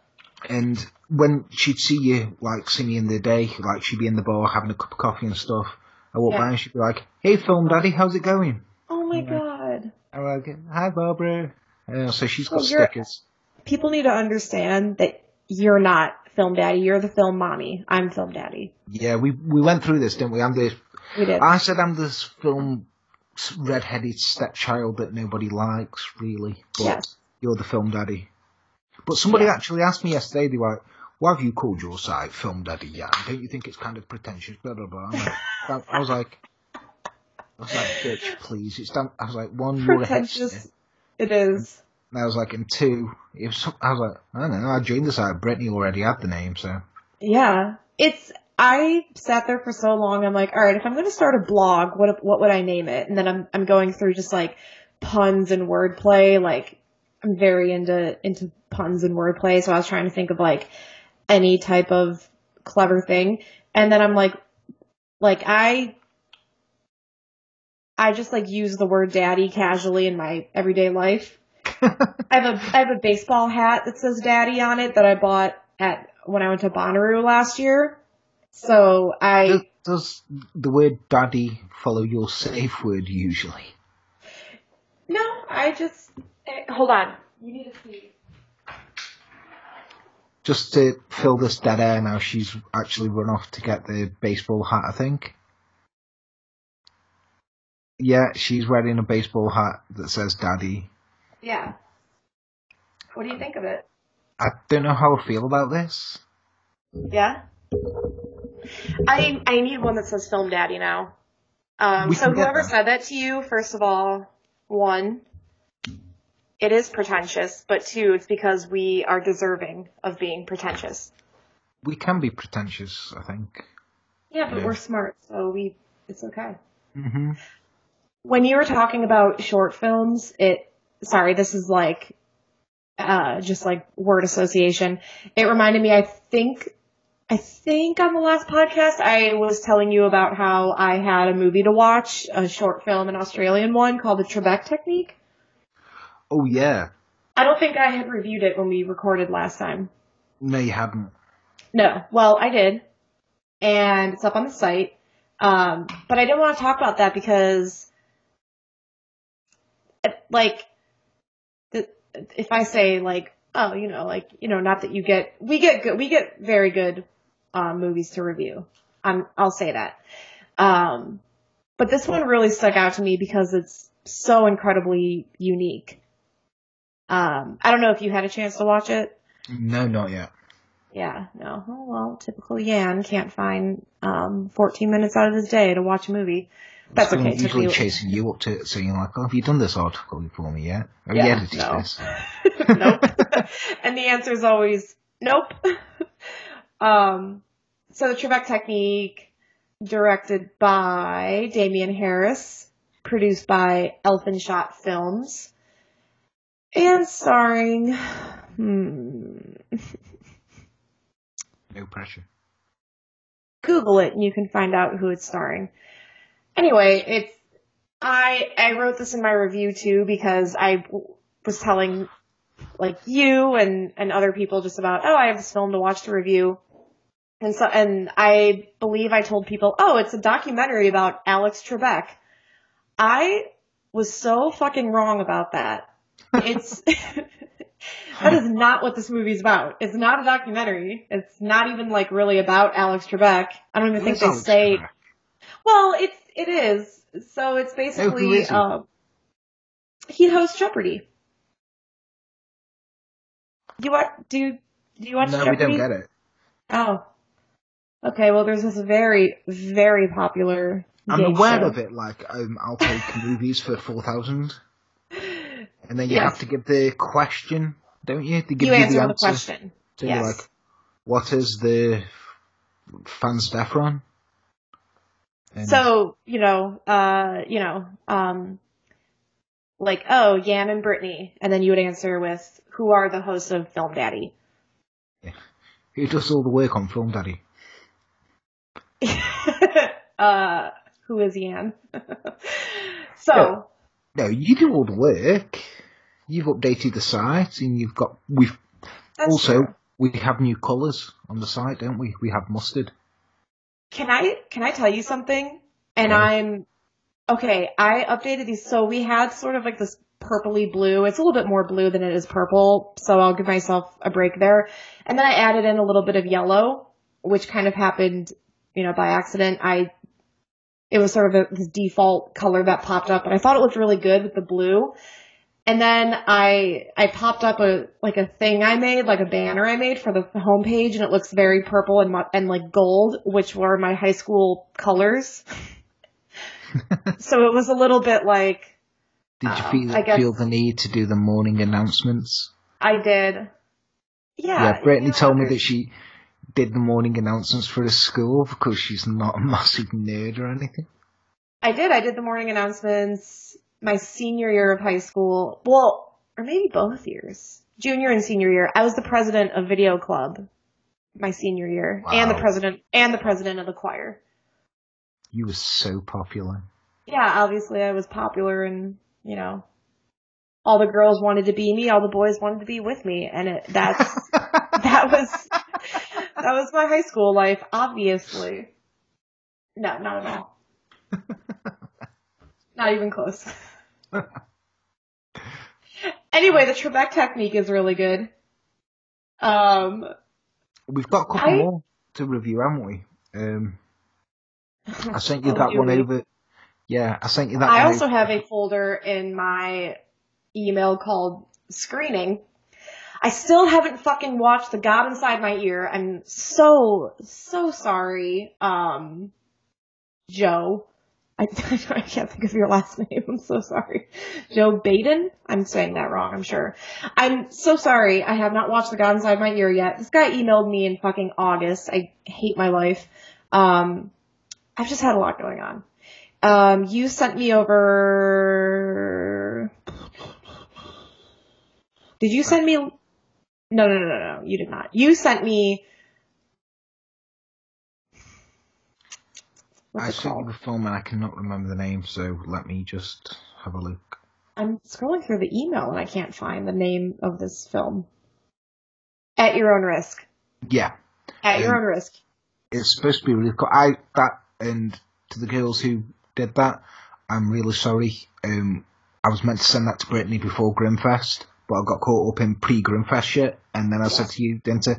and when she'd see you, like see me in the day, like she'd be in the bar having a cup of coffee and stuff. I walk Yeah. by and she'd be like, "Hey, film daddy, how's it going?" Oh my Yeah. god. I'm like, "Hi, Barbara." Uh, so she's got stickers. People need to understand that you're not film daddy, you're the film mommy. I'm film daddy. Yeah, we we went through this, didn't we? I'm the We did. I said I'm this film red-headed stepchild that nobody likes, really. But Yes. you're the film daddy. But somebody Yeah. actually asked me yesterday, they were like, why have you called your site Film Daddy Yan? Don't you think it's kind of pretentious? Blah, blah, blah. Like- I was like, I was like, bitch, please. It's done. I was like, one, you're a hipster. Pretentious. It is. And I was like, and two, it was, some- I was like, I don't know, I joined the site, Brittany already had the name, so. Yeah. It's I sat there for so long. I'm like, all right, if I'm going to start a blog, what what would I name it? And then I'm I'm going through just like puns and wordplay. Like I'm very into into puns and wordplay, so I was trying to think of like any type of clever thing. And then I'm like, like I. I just like use the word daddy casually in my everyday life. I have a I have a baseball hat that says daddy on it that I bought at when I went to Bonnaroo last year. So I Does, does the word daddy follow your safe word usually? no, I just eh, hold on. You need to see. Just to fill this dead air now, she's actually run off to get the baseball hat, I think. Yeah, she's wearing a baseball hat that says daddy. Yeah. What do you think of it? I don't know how I feel about this. Yeah. I I need one that says film daddy now. Um, so whoever said that to you, first of all, one, it is pretentious, but two, it's because we are deserving of being pretentious. We can be pretentious, I think. Yeah, but Yeah. we're smart, so we it's okay. hmm When you were talking about short films, it sorry, this is like, uh, just like word association. It reminded me, I think, I think on the last podcast I was telling you about how I had a movie to watch, a short film, an Australian one called The Trebek Technique. Oh yeah. I don't think I had reviewed it when we recorded last time. No, you hadn't. No. Well, I did. And it's up on the site. Um, but I didn't want to talk about that because, like, the, if I say like, oh, you know, like, you know, not that you get, we get good, we get very good, um, movies to review. I'm, I'll say that. Um, but this one really stuck out to me because it's so incredibly unique. Um, I don't know if you had a chance to watch it. No, not yet. Yeah, no. Oh, well, typical Yan can't find um, 14 minutes out of his day to watch a movie. That's Someone okay. Usually me- chasing you up to it, saying like, "Oh, have you done this article for me yet? Have Yeah, you edited no. this?" nope. and the answer is always nope. um, so the Trebek Technique, directed by Damian Harris, produced by Elfin Shot Films, and starring. Hmm, No pressure. Google it and you can find out who it's starring. Anyway, it's I I wrote this in my review too because I was telling like you and and other people just about oh I have this film to watch to review. And so and I believe I told people, "Oh, it's a documentary about Alex Trebek." I was so fucking wrong about that. It's that is not what this movie's about. It's not a documentary. It's not even like really about Alex Trebek. I don't even think they Alex say. Trebek? Well, it's it is. So it's basically is he? um, he hosts Jeopardy. You what? Do you do you watch no, Jeopardy? we don't get it. Oh. Okay, well there's this very, very popular I'm aware show. of it. Like, um, I'll take movies for four thousand, and then you Yes. have to give the question, don't you? They give You you, answer the the question. So Yes. like, what is the fans Defron? And So, you know, uh, you know, um, like, oh, Yan and Brittany. And then you would answer with, who are the hosts of Film Daddy? who does all the work on Film Daddy? uh, who is Yan? so, Yeah. No, you do all the work. You've updated the site, and you've got we've that's also true. we have new colours on the site, don't we? We have mustard. Can I, can I tell you something? And Yeah. I'm, okay, I updated these. So we had sort of like this purpley blue. It's a little bit more blue than it is purple. So I'll give myself a break there. And then I added in a little bit of yellow, which kind of happened, you know, by accident. I, it was sort of a, this default color that popped up, and I thought it looked really good with the blue. And then I, I popped up a, like a thing I made, like a banner I made for the homepage, and it looks very purple and, and like gold, which were my high school colors. so it was a little bit like, Did you Um, feel I guess- feel the need to do the morning announcements? I did. Yeah. Yeah, Brittany told me that she did the morning announcements for the school because she's not a massive nerd or anything. I did. I did the morning announcements my senior year of high school. Well, or maybe both years. Junior and senior year. I was the president of video club my senior year and the president and the president of the choir. You were so popular. Yeah, obviously I was popular and, you know, all the girls wanted to be me, all the boys wanted to be with me and it that's that was that was my high school life, obviously. No, not at all. not even close. anyway, the Trebek technique is really good. Um, We've got a couple I- more to review, haven't we? Um, I sent you that one over. Yeah, I sent you that one over. I also over. have a folder in my email called screening. I still haven't fucking watched The God Inside My Ear. I'm so, so sorry, um, Joe. I, I can't think of your last name. I'm so sorry. Joe Badon? I'm saying that wrong, I'm sure. I'm so sorry. I have not watched The God Inside My Ear yet. This guy emailed me in fucking August. I hate my life. Um, I've just had a lot going on. Um, you sent me over Did you send me? No, no, no, no, no. You did not. You sent me. I you the film and I cannot remember the name, so let me just have a look. I'm scrolling through the email and I can't find the name of this film. At your own risk. Yeah, At your Um, own risk. it's supposed to be really cool. I that and to the girls who did that, I'm really sorry. Um, I was meant to send that to Brittany before Grimfest, but I got caught up in pre-Grimfest shit, and then I said to you, didn't I?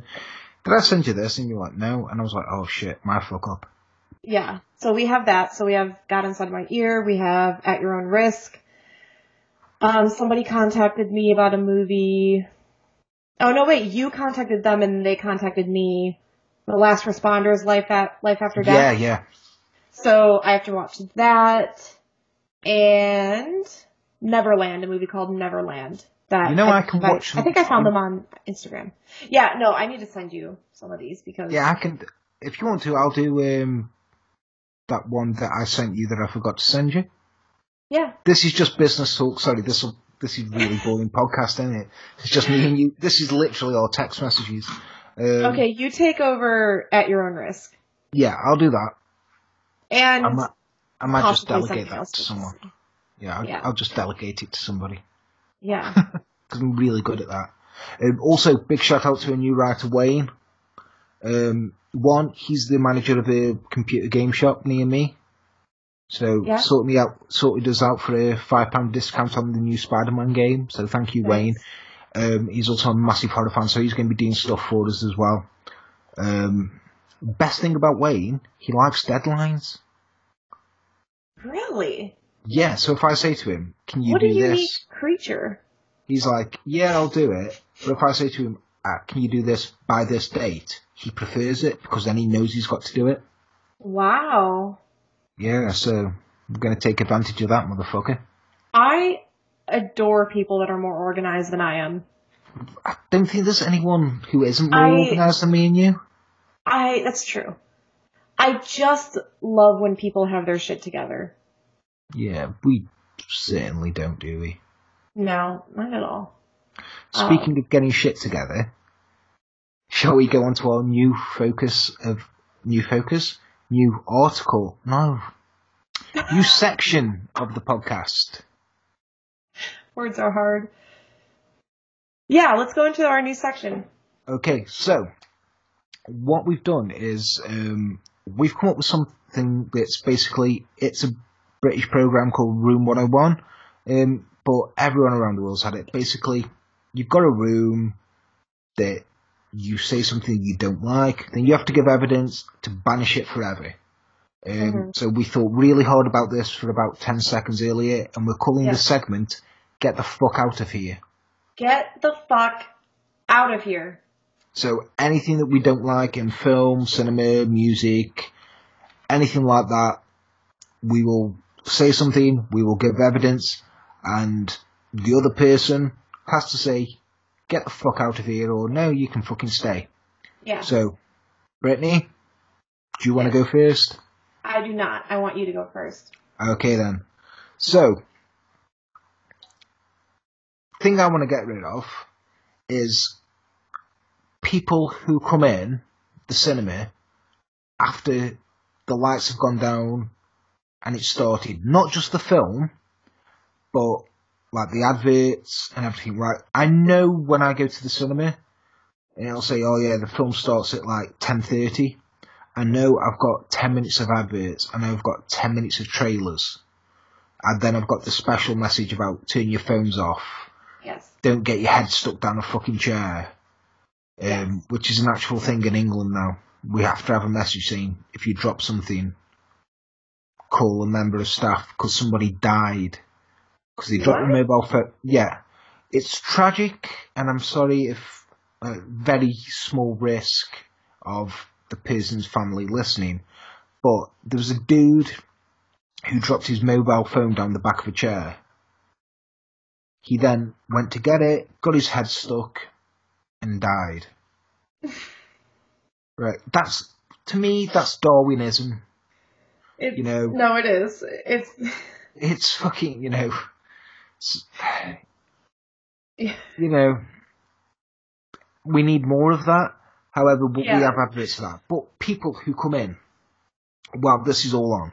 Did I send you this? And you're like, no, and I was like, oh shit, my fuck up. Yeah. So we have that. So we have God Inside My Ear. We have At Your Own Risk. Um, somebody contacted me about a movie. Oh no, wait, you contacted them and they contacted me. The Last Responders, Life at Life After Death. Yeah, yeah. So I have to watch that and Neverland, a movie called Neverland. That You know, I can think watch I think I found them on Instagram. Yeah, no, I need to send you some of these because Yeah, I can. If you want to, I'll do um that one that I sent you that I forgot to send you. yeah, This is just business talk. Sorry, this will. This is really boring podcast, isn't it? It's just me and you. This is literally all text messages. Um, okay, you take over at your own risk, Yeah, I'll do that. and I might, I might just delegate that to to someone. Yeah I'll, Yeah. I'll just delegate it to somebody Yeah, because I'm really good at that. Um, also, big shout out to a new writer, Wayne. Um, one, he's the manager of a computer game shop near me. So Yeah. sorted me out, sorted us out for a five pound discount on the new Spider-Man game. So thank you, Nice. Wayne. Um, he's also a massive horror fan, so he's going to be doing stuff for us as well. Um, best thing about Wayne, he likes deadlines. really. Yeah, so if I say to him, "Can you what do a unique this?" Creature. He's like, "Yeah, I'll do it." But if I say to him, uh, "Can you do this by this date?" He prefers it because then he knows he's got to do it. Wow, Yeah, so I'm going to take advantage of that motherfucker. I adore people that are more organized than I am. I don't think there's anyone who isn't more I- organised than me and you. I that's true. I just love when people have their shit together. Yeah, we certainly don't, do we? No, not at all. Oh. Speaking of getting shit together, shall we go on to our new focus of new focus, new article? No, new section of the podcast. Words are hard. Yeah, let's go into our new section. Okay, so what we've done is um, we've come up with something that's basically it's a British program called Room 101, um, but everyone around the world's had it. Basically, you've got a room that you say something you don't like, then you have to give evidence to banish it forever. Um, Mhm. So we thought really hard about this for about 10 seconds earlier, and we're calling Yeah. the segment "Get the fuck out of here." Get the fuck out of here. So anything that we don't like in film, cinema, music, anything like that, we will say something, we will give evidence, and the other person has to say, get the fuck out of here, or no, you can fucking stay. Yeah. So, Brittany, do you want to go first? I do not. I want you to go first. Okay then. So, thing I want to get rid of is people who come in the cinema after the lights have gone down and it started. Not just the film, but like the adverts and everything. Right? I know when I go to the cinema and it'll say, "Oh yeah, the film starts at like ten thirty. I know I've got 10 minutes of adverts. I know I've got 10 minutes of trailers. And then I've got the special message about turn your phones off. Yes. Don't get your head stuck down a fucking chair. Um, Yes. which is an actual thing in England now. We have to have a message saying if you drop something, call a member of staff because somebody died. Because he dropped a What? mobile phone. Yeah. It's tragic and I'm sorry if a very small risk of the person's family listening. But there was a dude who dropped his mobile phone down the back of a chair. He then went to get it, got his head stuck, and died. right. That's, to me, that's Darwinism. It, You know- No, it is. It's. It's fucking, you know. You know, we need more of that. However, we Yeah. have adverts for that. But people who come in, well, this is all on.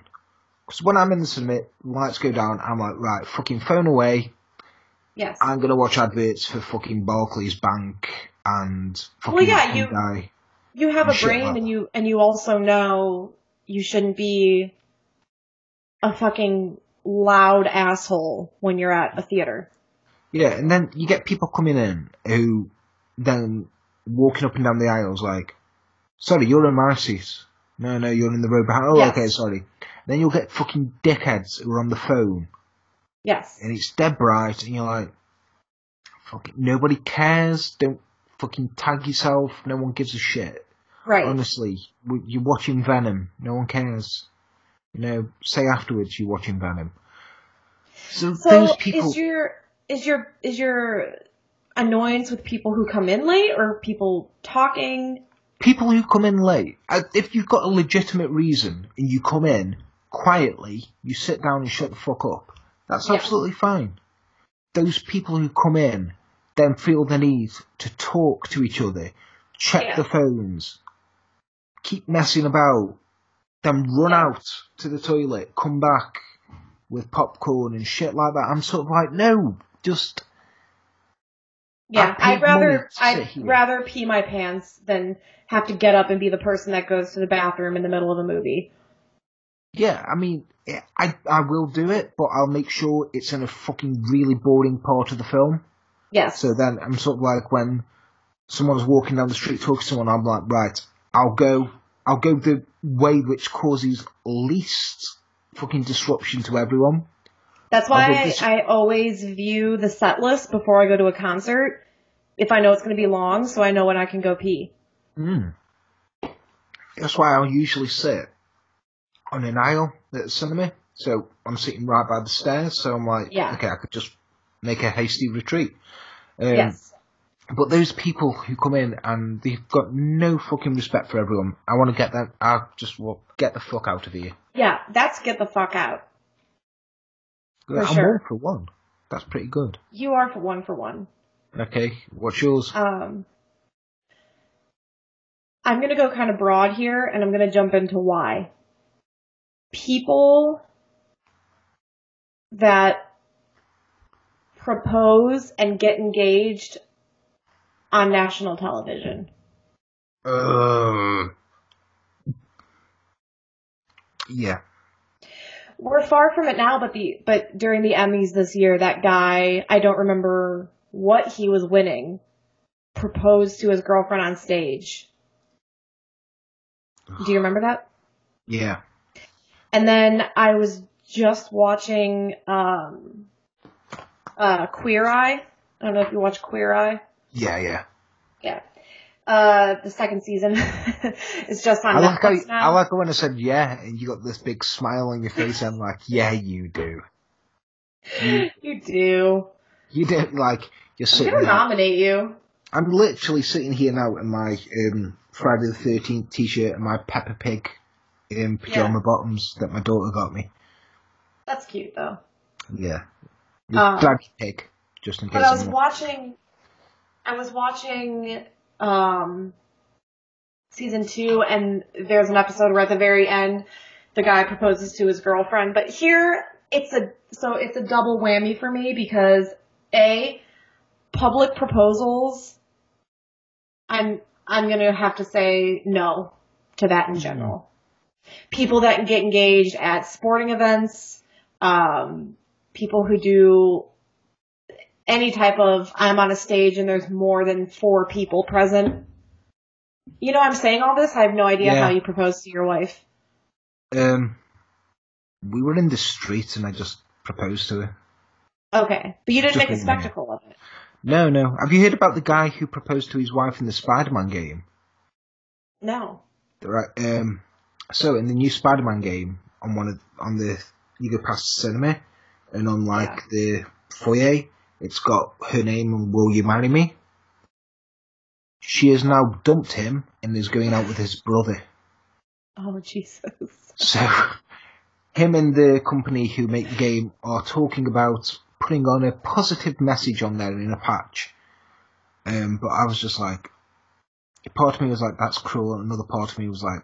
Because when I'm in the cinema, lights go down, I'm like, right, fucking phone away. Yes. I'm gonna watch adverts for fucking Barclays Bank and fucking Well, yeah, you- Hyundai. you have a brain like and you and you also know you shouldn't be a fucking loud asshole when you're at a theater. Yeah, and then you get people coming in who then walking up and down the aisles like, sorry, you're in my seat. No, no, you're in the row behind. Oh, Yes. okay, sorry. Then you'll get fucking dickheads who are on the phone Yes. and it's dead bright and you're like, fucking, nobody cares. Don't fucking tag yourself. No one gives a shit. Right. Honestly, you're watching Venom. No one cares. You know, say afterwards you're watching Venom. So, So those people. is your is your is your annoyance with people who come in late or people talking? people who come in late, uh, if you've got a legitimate reason and you come in quietly, you sit down and shut the fuck up. That's Yeah. absolutely fine. Those people who come in then feel the need to talk to each other, check Yeah. the phones, keep messing about, then run out to the toilet, come back with popcorn and shit like that. I'm sort of like, no, just Yeah, I'd rather money to sit I'd here. rather pee my pants than have to get up and be the person that goes to the bathroom in the middle of a movie. Yeah, I mean, I I will do it, but I'll make sure it's in a fucking really boring part of the film. Yes. So then I'm sort of like when someone's walking down the street talking to someone, I'm like, right, I'll go, I'll go the way which causes least fucking disruption to everyone. That's why I, I always view the set list before I go to a concert. If I know it's going to be long, so I know when I can go pee. Mm. That's why I'll usually sit on an aisle at the cinema. So I'm sitting right by the stairs. So I'm like, Yeah. okay, I could just make a hasty retreat. Um, yes. But those people who come in and they've got no fucking respect for everyone, I want to get them. I just will get the fuck out of here. Yeah, that's get the fuck out. For I'm sure. one for one. That's pretty good. You are for one for one. Okay, what's yours? Um, I'm going to go kind of broad here, and I'm going to jump into why. People that propose and get engaged on national television. Uh, yeah. We're far from it now, but the but during the Emmys this year, that guy I don't remember what he was winning proposed to his girlfriend on stage. Do you remember that? Yeah. And then I was just watching um, uh, Queer Eye. I don't know if you watch Queer Eye. Yeah, yeah. Yeah. Uh, the second season is just on I like, how, Netflix now. I like when I said yeah, and you got this big smile on your face. I'm like, yeah, you do. You, you do. you don't like. You're I'm sitting gonna there. nominate you. I'm literally sitting here now in my um, Friday the Thirteenth T-shirt and my Peppa Pig um, pajama Yeah. bottoms that my daughter got me. That's cute though. Yeah, Um, Daddy Pig, just in case. But I was watching. I was watching um, season two, and there's an episode where at the very end, the guy proposes to his girlfriend. But here, it's a so it's a double whammy for me because a public proposals. I'm I'm gonna have to say no to that in general. People that get engaged at sporting events, um, people who do any type of I'm on a stage and there's more than four people present. You know, I'm saying all this. I have no idea Yeah. how you propose to your wife. Um, we were in the street and I just proposed to her. Okay, but you didn't Just make a spectacle of it. No, no. Have you heard about the guy who proposed to his wife in the Spider-Man game? No. Right. Um. So in the new Spider-Man game, on one of on the you go past the cinema, and on like the foyer, it's got her name and "Will you marry me?" She has now dumped him and is going out with his brother. Oh Jesus. So him and the company who make the game are talking about putting on a positive message on there in a patch. Um, but I was just like, part of me was like, that's cruel, and another part of me was like,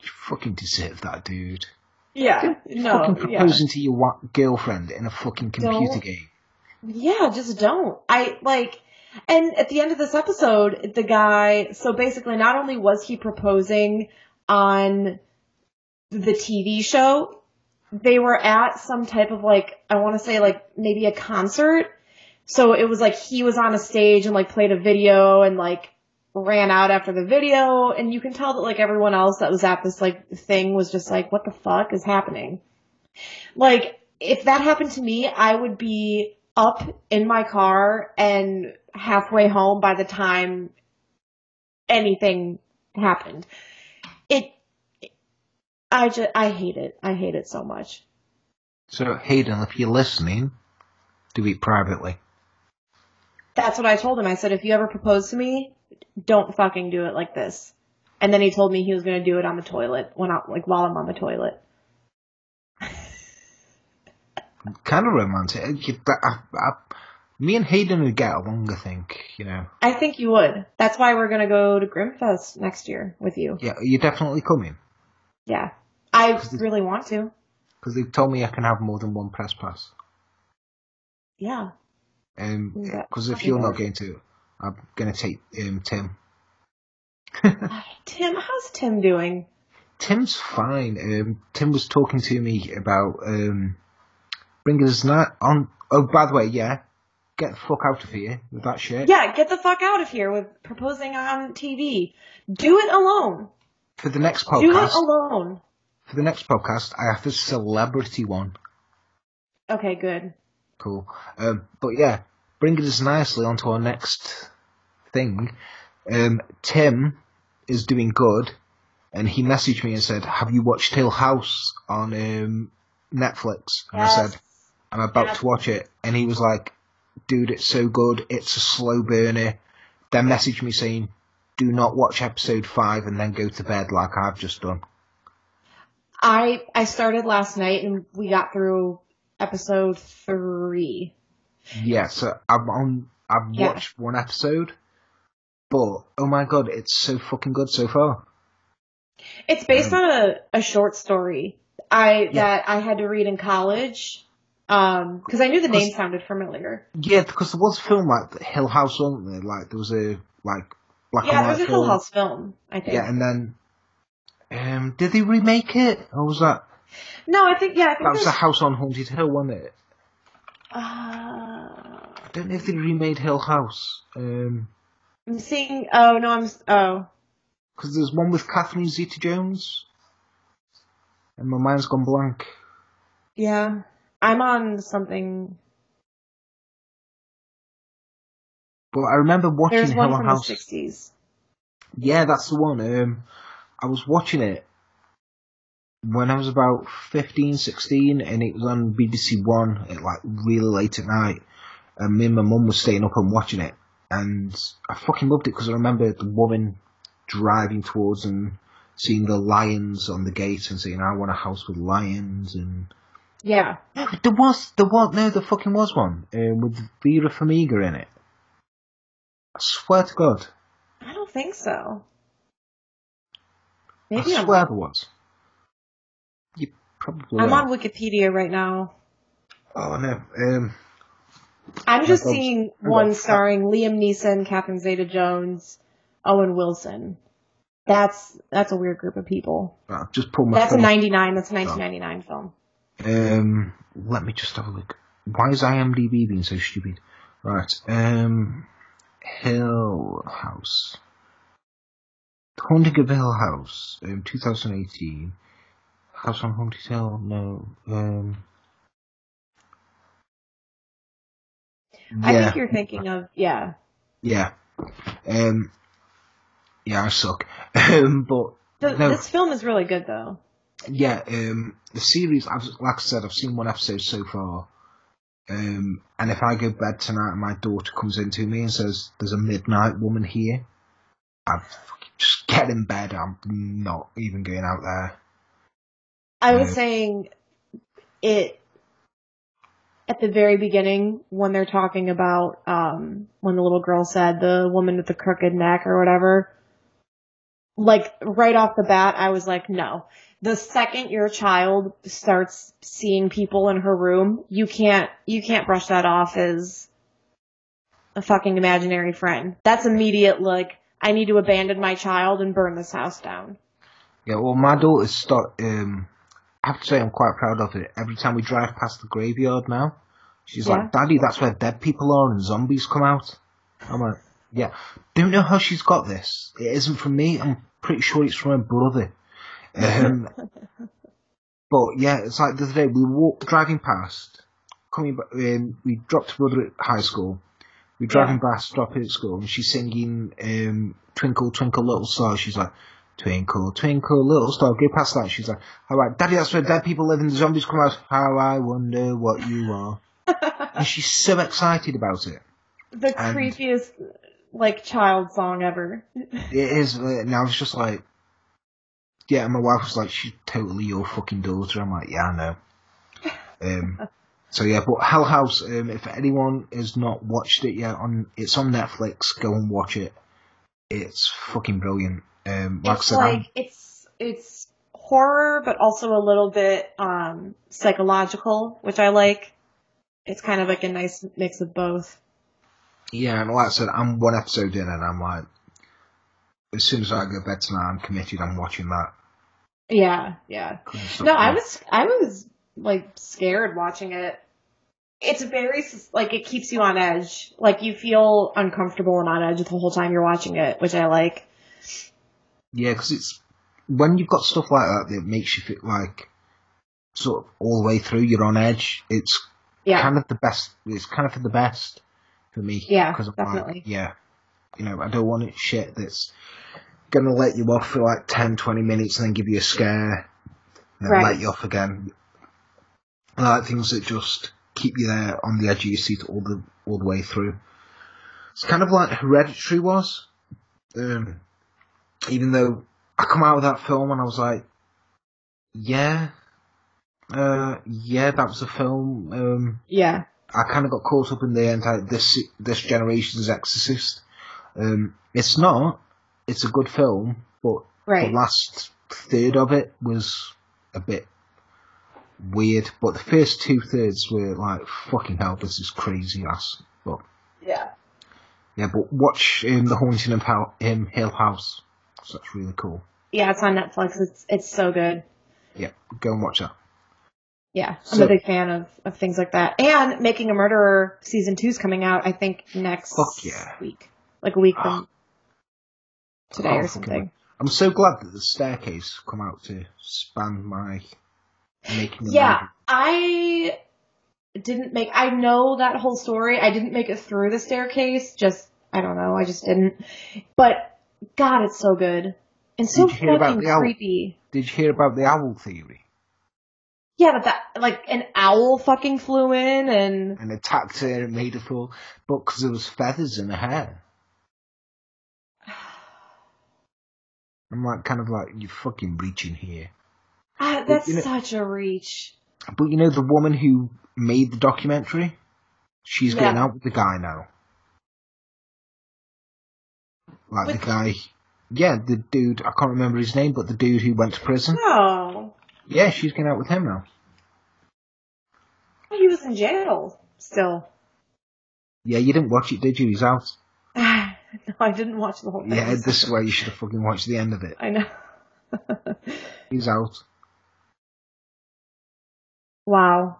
you fucking deserve that, dude. Yeah, no, fucking yeah. proposing to your girlfriend in a fucking computer Don't. game. Yeah, just don't. I like, and at the end of this episode, the guy, so basically not only was he proposing on the TV show, they were at some type of like, I want to say like maybe a concert. So it was like he was on a stage and like played a video and like ran out after the video and you can tell that like everyone else that was at this like thing was just like, what the fuck is happening? Like, if that happened to me, I would be up in my car and halfway home by the time anything happened. It, I just, I hate it. I hate it so much. So, Hayden, if you're listening, do it privately. That's what I told him. I said, if you ever propose to me, don't fucking do it like this. And then he told me he was going to do it on the toilet when I, like while I'm on the toilet. Kind of romantic. I, I, me and Hayden would get along, I think, you know. I think you would. That's why we're going to go to Grimfest next year with you. Yeah, you're definitely coming. Yeah. I really want to. Because they've told me I can have more than one press pass. Yeah. Um, because if you're not going to, I'm going to take um, Tim. Tim, how's Tim doing? Tim's fine. Um, Tim was talking to me about um, bringing us night on. Oh, by the way, yeah, get the fuck out of here with that shit. Yeah, get the fuck out of here with proposing on TV. Do it alone. For the next podcast. Do it alone. for the next podcast, I have the celebrity one. Okay, good. Cool. Um, but yeah, bringing us nicely onto our next thing. Um, Tim is doing good, and he messaged me and said, "Have you watched Hill House on um, Netflix?" And I said, I'm about Yes. to watch it, and he was like, "Dude, it's so good. It's a slow burner." Then messaged me saying, "Do not watch episode five and then go to bed like I've just done." I I started last night and we got through episode three. Yeah, so I'm on. I've Yeah. watched one episode, but oh my god, it's so fucking good so far. It's based Um, on a, a short story I Yeah. that I had to read in college. Um, because I knew the name sounded familiar. Yeah, because there was a film like Hill House, wasn't there? Like there was a like black yeah, and white a Hill. House film, I think. Yeah, and then um, did they remake it, or was that no, I think yeah, I think that was there's, the House on Haunted Hill, wasn't it? uh, I don't know if they remade Hill House. Um, I'm seeing. Oh no, I'm. Oh, Because there's one with Catherine Zeta-Jones, and my mind's gone blank. yeah. I'm on something. But I remember watching There's one Hill from House. the '60s. Yeah, that's the one. Um, I was watching it when I was about 15, 16, and it was on BBC One at like really late at night. And me and my mum was staying up and watching it, and I fucking loved it because I remember the woman driving towards and seeing the lions on the gate and saying, "I want a house with lions." And Yeah. there was, there was, no, there fucking was one um, with Vera Farmiga in it. I swear to God, I don't think so. I Maybe I'm. swear there was. You probably. I'm are. on Wikipedia right now. Oh no. Um, I'm just God. seeing I one starring Liam Neeson, Catherine Zeta-Jones, Owen Wilson. That's that's a weird group of people. I've just pulled my That's a 99. That's a 1999 film. Um, let me just have a look. Why is IMDb being so stupid? Right. Um, Hill House. Haunting of Hill House, um, 2018. House on Haunted Hill, no. Um, I yeah, think you're thinking of yeah. yeah. Um, yeah, I suck. Um, but No. This film is really good though. Yeah, um, the series, I've, like I said, I've seen one episode so far. Um, and if I go to bed tonight and my daughter comes into me and says, there's a midnight woman here, I just get in bed. I'm not even going out there. I was Yeah. saying it at the very beginning when they're talking about um when the little girl said the woman with the crooked neck or whatever like right off the bat I was like no the second your child starts seeing people in her room you can't you can't brush that off as a fucking imaginary friend that's immediate like I need to abandon my child and burn this house down Yeah, well, my daughter's start. Um, I have to say, I'm quite proud of it. Every time we drive past the graveyard now, she's Yeah. like, "Daddy, that's where dead people are and zombies come out." I'm like, "Yeah." Don't know how she's got this. It isn't from me. I'm pretty sure it's from her brother. Um, but yeah, it's like the other day we walked driving past, coming back. Um, we dropped brother at high school. We driving past, dropping at school, and she's singing um, "Twinkle Twinkle Little Star." She's like. Twinkle, twinkle, little star. Go past that. She's like, all right, daddy, that's where dead people live and the zombies come out. How I wonder what you are. and she's so excited about it. the And- creepiest like child song ever It is, and I was just like, yeah, and my wife was like, she's totally your fucking daughter. I'm like, yeah, I know. Um, so yeah, but Hell House, um, if anyone has not watched it yet, on it's on Netflix, go and watch it. It's fucking brilliant. Um, like it's said, I'm- like it's it's horror but also a little bit um psychological which i like it's kind of like a nice mix of both Yeah, and like I said, I'm one episode in, and I'm like, as soon as I go to bed tonight, I'm committed. I'm watching that. Yeah yeah no i was i was like scared watching it it's very like it keeps you on edge like you feel uncomfortable and on edge the whole time you're watching it which i like Yeah, because it's when you've got stuff like that that makes you feel like sort of all the way through you're on edge. It's yeah kind of the best. It's kind of for the best for me. Yeah, 'cause I'm like, definitely. yeah, you know, I don't want it shit that's gonna let you off for like 10, 20 minutes and then give you a scare and Right. let you off again. I like things that just keep you there on the edge of your seat all the all the way through. It's kind of like Hereditary was. Um, even though I come out of that film and I was like, yeah, uh, yeah, that was a film. Um, yeah I kind of got caught up in the entire this this generation's Exorcist. Um, it's not. It's a good film, but right the last third of it was a bit weird. But the first two thirds were like, fucking hell, this is crazy ass. But yeah yeah, but watch um, the Haunting of um, Hill House. So that's really cool. yeah it's on netflix it's it's so good Yeah, go and watch that. Yeah, I'm So- a big fan of, of things like that. And Making a Murderer season two is coming out, I think, next Fuck yeah. week. Like a week from today Oh, or something. I'm so glad that the staircase come out to span my making. Yeah, Murderer. I didn't make, I know that whole story. I didn't make it through the staircase. Just, I don't know, I just didn't. But, God, it's so good. And so Did you hear about fucking the owl? creepy. Did you hear about the owl theory? Yeah, but that, like, an owl fucking flew in and, and attacked her and made her fall, but because there was feathers in her hair. I'm like, kind of like, you're fucking reaching here. ah, that's you know- such a reach. But you know, the woman who made the documentary, she's getting Yeah. out with the guy now. Like With- the guy, yeah, the dude, I can't remember his name, but the dude who went to prison. Oh. Yeah, she's getting out with him now. He was in jail still. Yeah, you didn't watch it, did you? He's out. no, I didn't watch the whole thing. Yeah, this is where you should have fucking watched the end of it. I know. He's out. wow.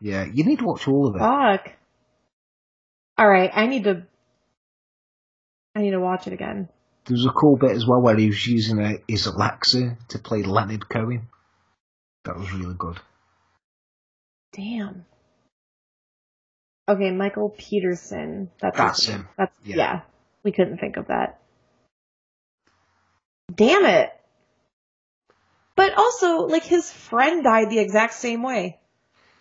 Yeah, you need to watch all of it. Fuck. All right, I need to. I need to watch it again. There was a cool bit as well where he was using a, his Alexa to play Leonard Cohen. That was really good. Damn. Okay, Michael Peterson. That's, That's him. That's Yeah. yeah. We couldn't think of that. Damn it. But also, like his friend died the exact same way.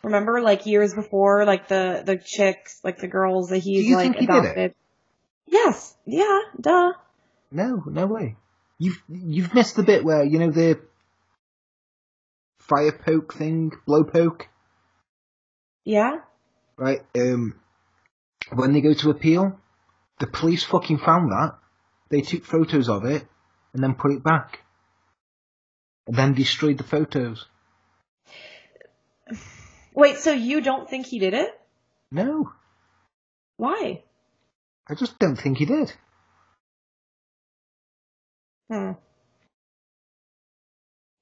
Remember, like years before, like the the chicks, like the girls that he's like he adopted. Yes. Yeah. Duh. No, no way. You've you've missed the bit where you know the fire poke thing, blow poke. Yeah. right? Um, when they go to appeal, the police fucking found that. They took photos of it and then put it back. And then destroyed the photos. Wait, so you don't think he did it? No, Why? I just don't think he did. Hmm.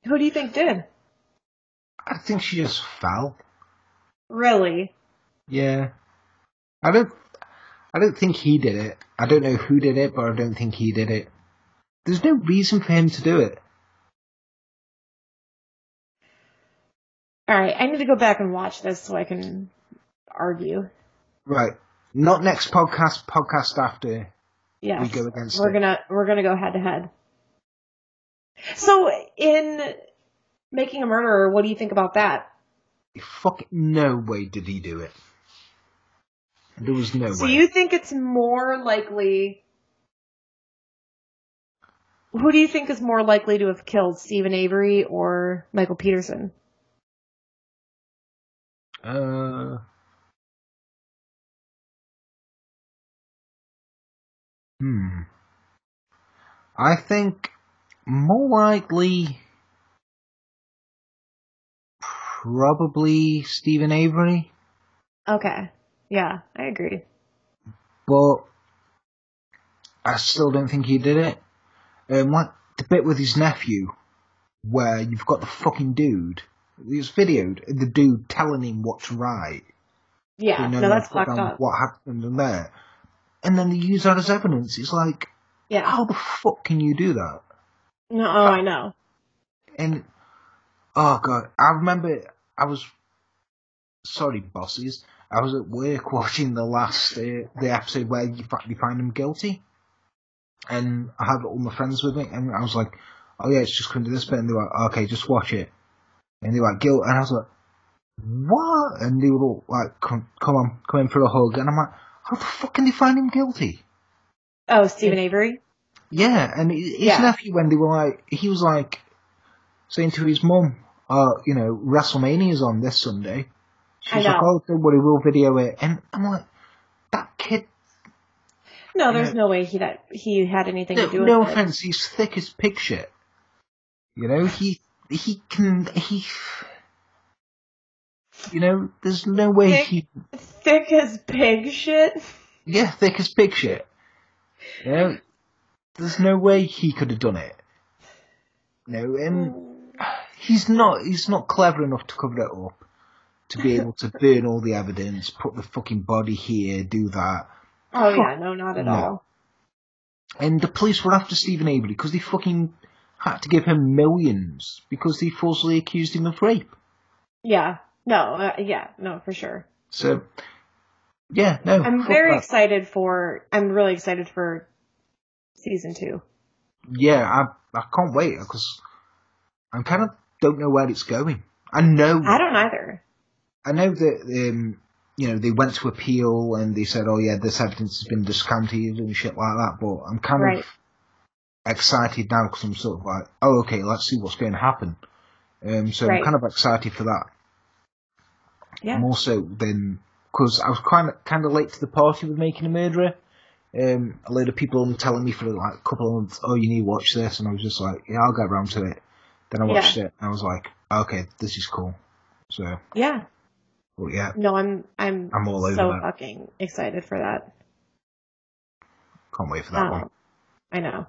Who do you think did? I think she just fell. Really? Yeah. I don't I don't think he did it. I don't know who did it, but I don't think he did it. There's no reason for him to do it. All right, I need to go back and watch this so I can argue. Right. Not next podcast, podcast after Yeah, we go against we're it. gonna we're gonna go head to head. So in making a murderer, what do you think about that? Fucking no way did he do it. There was no So way. you think it's more likely? Who do you think is more likely to have killed Steven Avery or Michael Peterson? Uh. Hmm. I think more likely, probably Steven Avery, Okay, yeah, I agree. but I still don't think he did it. Um, like the bit with his nephew, where you've got the fucking dude. It's videoed, the dude telling him what to write. Yeah, You know, no, that's fucked up. What happened in there, and then they use that as evidence. It's like, Yeah, how the fuck can you do that? no, oh, I know. And oh god, I remember I was sorry, bosses. I was at work watching the last uh, the episode where you, you find him guilty, and I had all my friends with me, and I was like, "Oh yeah, it's just coming to this bit," and they were like, "Okay, just watch it," and they were like, "Guilt," and I was like, "What?" And they were all like, "Come, come on, come in for a hug," and I'm like, "How the fuck can they find him guilty?" Oh, Steven Avery. Yeah, and his his Yeah. nephew, when they were like, he was like saying to his mum, uh, you know, WrestleMania's on this Sunday. I She's like, know. oh, don't worry, we'll video it. And I'm like, that kid, No, there's Yeah. no way he that he had anything no, to do no with it. No offense, he's thick as pig shit. You know, he, he can, he, you know, there's no way Thick? he, Thick as pig shit. yeah, thick as pig shit. You know, there's no way he could have done it. No, and hmm. he's not he's not clever enough to cover it up to be able to burn all the evidence, put the fucking body here, do that. Oh yeah, no, not at No. all. And the police were after Steven Avery because they fucking had to give him millions because they falsely accused him of rape. Yeah, no, uh, yeah, no, for sure. So yeah, no. I'm very that. excited for. I'm really excited for season two. Yeah, I I can't wait because I kind of don't know where it's going. I know I don't either. I know that um, you know they went to appeal and they said, "Oh yeah, this evidence has been discounted and shit like that." But I'm kind Right. of excited now because I'm sort of like, "Oh, okay, let's see what's going to happen." Um, so Right. I'm kind of excited for that. Yeah. More so than because I was kind of kind of late to the party with making a murderer. Um, a load of people were telling me for like a couple of months, "Oh, you need to watch this," and I was just like, "Yeah, I'll get around to it." Then I watched it and I was like, "Okay, this is cool." So, Yeah. But yeah, No, I'm. I'm. I'm all over so that. fucking excited for that. Can't wait for that one. Um, I know.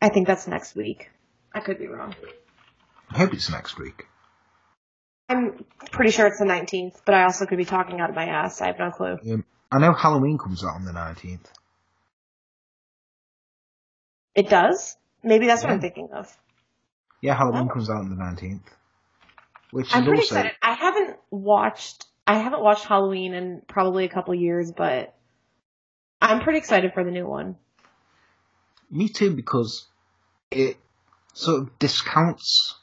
I think that's next week. I could be wrong. I hope it's next week. I'm pretty sure it's the 19th, but I also could be talking out of my ass. I have no clue. Um, I know Halloween comes out on the 19th. It does? Maybe that's what I'm thinking of. Yeah, Halloween Oh. comes out on the 19th. Which I'm pretty also, excited. I haven't watched I haven't watched Halloween in probably a couple years, but I'm pretty excited for the new one. me too, because it sort of discounts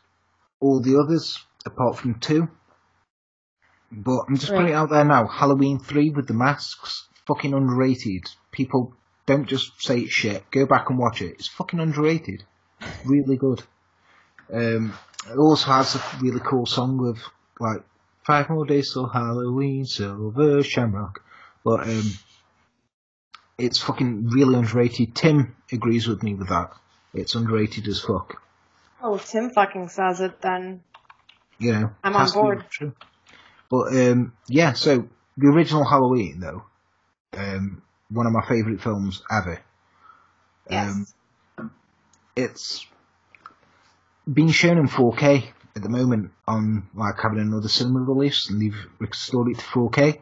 all the others apart from two. But I'm just putting it out there now. Halloween 3 with the masks, fucking underrated. People don't just say it's shit. Go back and watch it. It's fucking underrated. Really good. Um, it also has a really cool song with like Five more days till Halloween, Silver Shamrock. But um, it's fucking really underrated. Tim agrees with me with that. It's underrated as fuck. Oh, if Tim fucking says it, then Yeah. I'm on board. But um, yeah, so the original Halloween though, um, one of my favourite films ever. yes. Um, it's being shown in 4K at the moment on like having another cinema release, and they've restored it to 4K.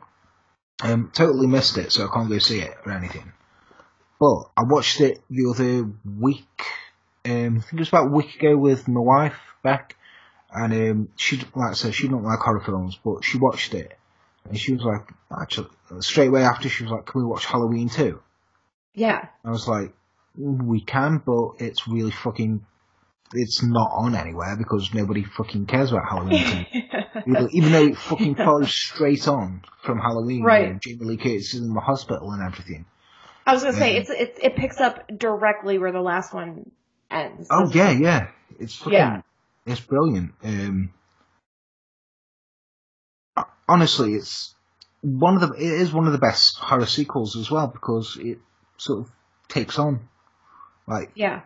Um, totally missed it, so I can't go see it or anything. But I watched it the other week. Um, I think it was about a week ago with my wife back, and um, she like I said she don't like horror films, but she watched it, and she was like, actually, straight away after she was like, "Can we watch Halloween too?" yeah. I was like, we can, but it's really fucking. It's not on anywhere because nobody fucking cares about Halloween. Even- Even though it fucking follows straight on from Halloween, Right. you know, Jamie Lee Curtis is in the hospital and everything. I was gonna say it's it, it picks up directly where the last one ends. Oh yeah, yeah, it's fucking, Yeah. it's brilliant. Um, honestly, it's one of the it is one of the best horror sequels as well because it sort of takes on like Yeah.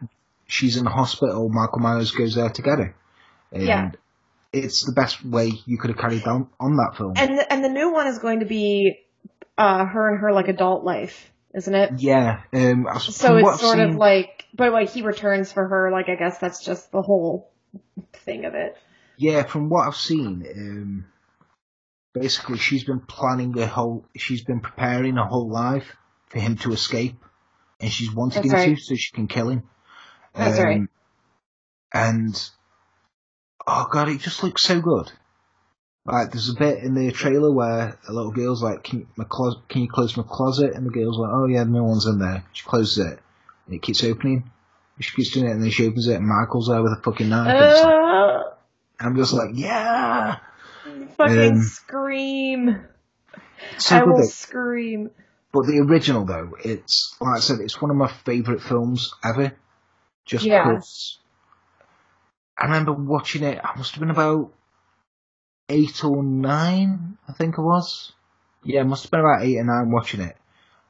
She's in the hospital, Michael Myers goes there to get her. And Yeah. it's the best way you could have carried down on that film. And the, and the new one is going to be uh her and her like adult life, isn't it? yeah, um, So it's sort of like, but like he returns for her. Like I guess that's just the whole thing of it. yeah, from what I've seen, um, basically she's been planning her whole, she's been preparing her whole life for him to escape, and she's wanted That's him right. to so she can kill him. That's right. And oh god, it just looks so good. Like there's a bit in the trailer where a little girl's like, "Can, my closet, can you close my closet?" And the girl's like, "Oh yeah, no one's in there." She closes it, and it keeps opening. She keeps doing it, and then she opens it, and Michael's there with a fucking knife. and like- Uh, I'm just like, yeah, fucking Um, scream! So I will though. scream. But the original though, it's like I said, it's one of my favourite films ever. Just Yeah. because I remember watching it. I must have been about eight or nine, I think it was. Yeah, it must have been about eight or nine watching it.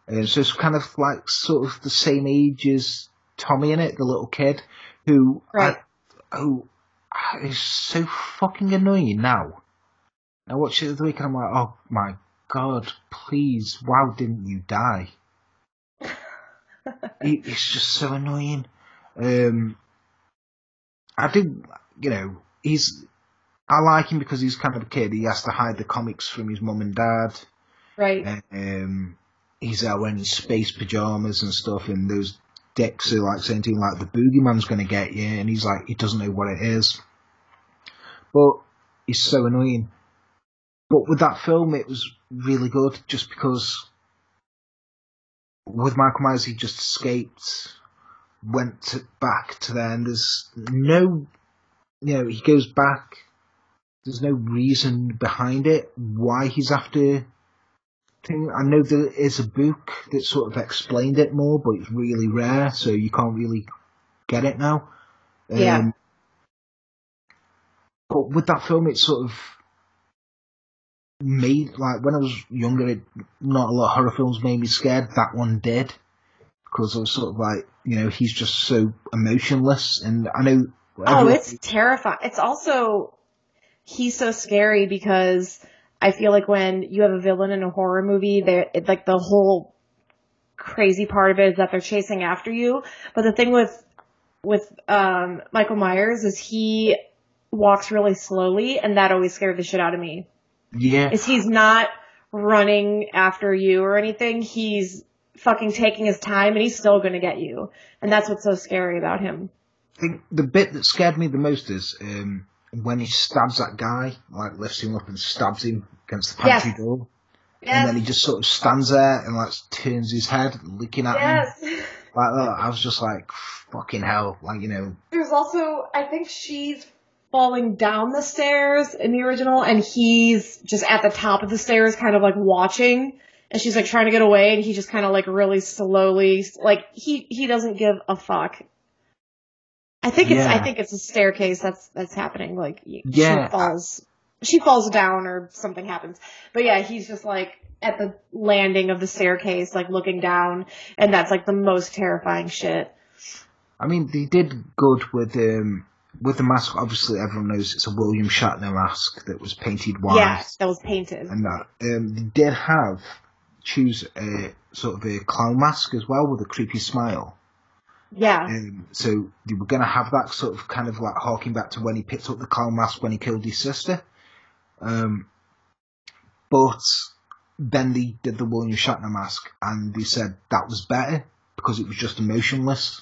Uh, so it's kind of like sort of the same age as Tommy in it, the little kid who Right. I, who is so fucking annoying now. I watched it the other week and I'm like, oh my god, please, why didn't you die? He- it's just so annoying. Um, I do, you know, he's, I like him because he's kind of a kid. He has to hide the comics from his mum and dad. Right. Um, he's out wearing space pajamas and stuff, and those dicks are like saying to him like the boogeyman's going to get you, and he's like he doesn't know what it is. But he's so annoying. But with that film, it was really good just because with Michael Myers, he just escaped, went to, back to there, and there's no, you know, he goes back. There's no reason behind it why he's after thing. I know there is a book that sort of explained it more, but it's really rare, so you can't really get it now. Yeah. Um, but with that film, it sort of made like when I was younger, it, not a lot of horror films made me scared. That one did because I was sort of like, you know, he's just so emotionless, and I know. Oh, it's terrifying. It's also he's so scary because I feel like when you have a villain in a horror movie, they it, like the whole crazy part of it is that they're chasing after you. But the thing with with um, Michael Myers is he walks really slowly, and that always scared the shit out of me. yeah, Is he's not running after you or anything. He's fucking taking his time, and he's still going to get you. And that's what's so scary about him. I think the bit that scared me the most is um, when he stabs that guy, like lifts him up and stabs him against the pantry Yes. door, and then he just sort of stands there and like turns his head, looking at him Yes. like that. I was just like, fucking hell, like you know, There's also, I think she's falling down the stairs in the original, and he's just at the top of the stairs, kind of like watching. And she's like trying to get away, and he just kind of like really slowly, like he he doesn't give a fuck. I think it's I think it's a staircase that's that's happening. Like Yeah. she falls she falls down or something happens. But yeah, he's just like at the landing of the staircase, like looking down, and that's like the most terrifying shit. I mean, they did good with um, with the mask. Obviously, everyone knows it's a William Shatner mask that was painted white. Yeah, that was painted. And that um, they did have choose a sort of a clown mask as well with a creepy smile. Yeah. Um, so they were going to have that sort of kind of like harking back to when he picked up the clown mask when he killed his sister. Um, but then they did the William Shatner mask and they said that was better because it was just emotionless.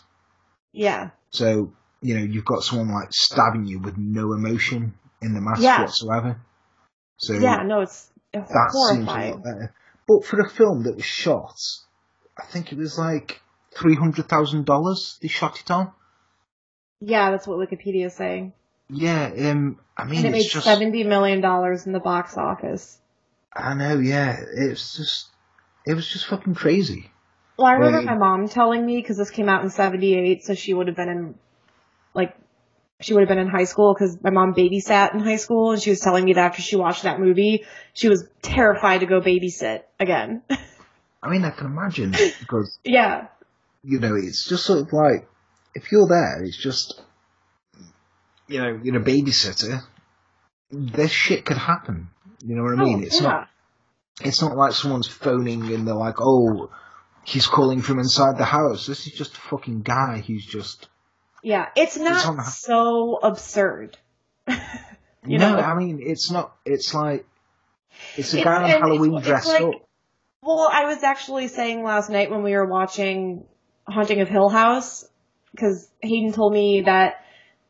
Yeah. So, you know, you've got someone like stabbing you with no emotion in the mask Yeah. whatsoever. So Yeah, no, it's that seems a lot better. But for a film that was shot, I think it was like three hundred thousand dollars they shot it on. Yeah, that's what Wikipedia is saying. Yeah, um, I mean, And it made just, seventy million dollars in the box office. I know, yeah, it's just, it was just fucking crazy. Well, I remember Right. my mom telling me because this came out in '78, so she would have been in, like, she would have been in high school because my mom babysat in high school, and she was telling me that after she watched that movie, she was terrified to go babysit again. I mean, I can imagine because yeah, you know, it's just sort of like if you're there, it's just you know, you're a babysitter. This shit could happen. You know what I mean? Oh, it's yeah. not. It's not like someone's phoning and they're like, "Oh, he's calling from inside the house." This is just a fucking guy who's just. Yeah, it's not the- so absurd. you no, know, I mean, it's not. It's like it's a It's- guy on and Halloween it's dressed like- up. Well, I was actually saying last night when we were watching Haunting of Hill House, because Hayden told me that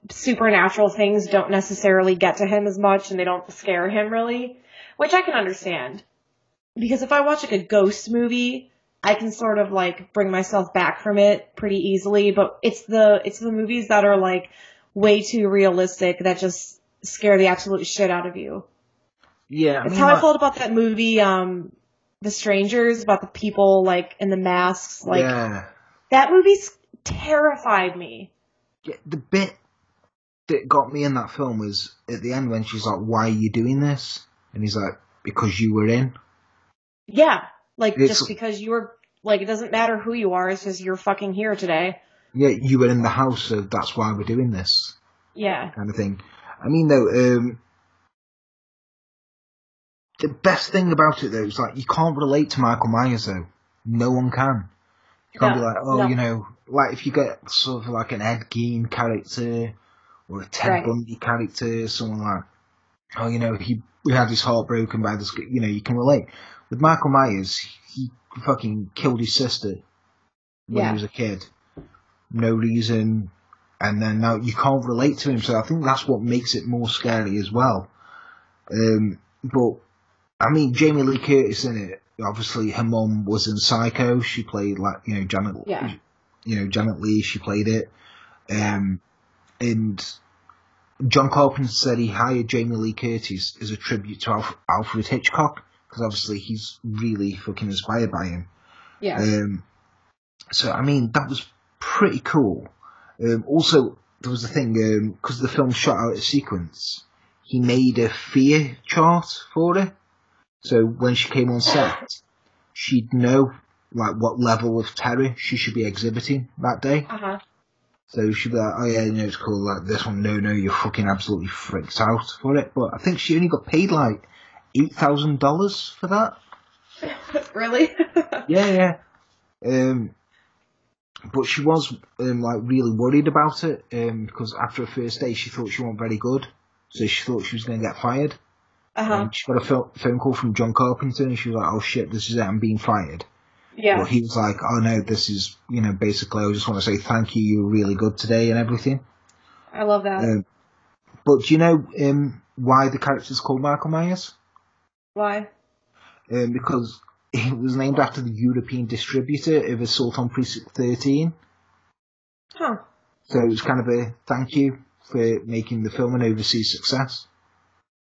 supernatural things don't necessarily get to him as much and they don't scare him really, which I can understand. Because if I watch like a ghost movie, I can sort of like bring myself back from it pretty easily, but it's the, it's the movies that are like way too realistic that just scare the absolute shit out of you. Yeah, I It's mean, how I felt about that movie, um, The Strangers, about the people like in the masks. Like yeah. that movie terrified me. Yeah, the bit that got me in that film was at the end when she's like, "Why are you doing this?" And he's like, "Because you were in." Yeah, like It's- just because you were like it doesn't matter who you are, it's just you're fucking here today. Yeah, you were in the house, so that's why we're doing this Yeah, kind of thing. I mean, though, um, the best thing about it though is like you can't relate to Michael Myers though. No one can. You can't No, be like, oh, no. you know, like if you get sort of like an Ed Gein character or a Ted Right. Bundy character, someone like, oh, you know, he we had his heart broken by this, you know, you can relate. With Michael Myers, he fucking killed his sister when Yeah. he was a kid, no reason, and then now you can't relate to him. So I think that's what makes it more scary as well. Um, but I mean, Jamie Lee Curtis in it. Obviously, her mom was in Psycho. She played like you know Janet. Yeah. You know Janet Leigh. She played it. Um, and John Carpenter said he hired Jamie Lee Curtis as a tribute to Alf- Alfred Hitchcock because obviously he's really fucking inspired by him. yeah, Um, so I mean that was pretty cool. Um, also, there was a thing because the film shot out of sequence. He made a fear chart for her, so when she came on set, she'd know like what level of terror she should be exhibiting that day. uh huh. So she'd be like, "Oh yeah, you know it's cool. Like this one, no, no, you're fucking absolutely freaked out for it." But I think she only got paid like eight thousand dollars for that. really? Yeah, yeah. Um, but she was um, like really worried about it um, because after her first day, she thought she wasn't very good, so she thought she was going to get fired. uh huh. And she got a phone phone call from John Carpenter, and she was like, "Oh shit, this is it. I'm being fired." Yeah. But he was like, "Oh no, this is you know basically. I just want to say thank you. You were really good today and everything." I love that. Um, but do you know um, why the character's called Michael Myers? Why? Um, because it was named after the European distributor of Assault on Precinct 13. Huh. So it was kind of a thank you for making the film an overseas success.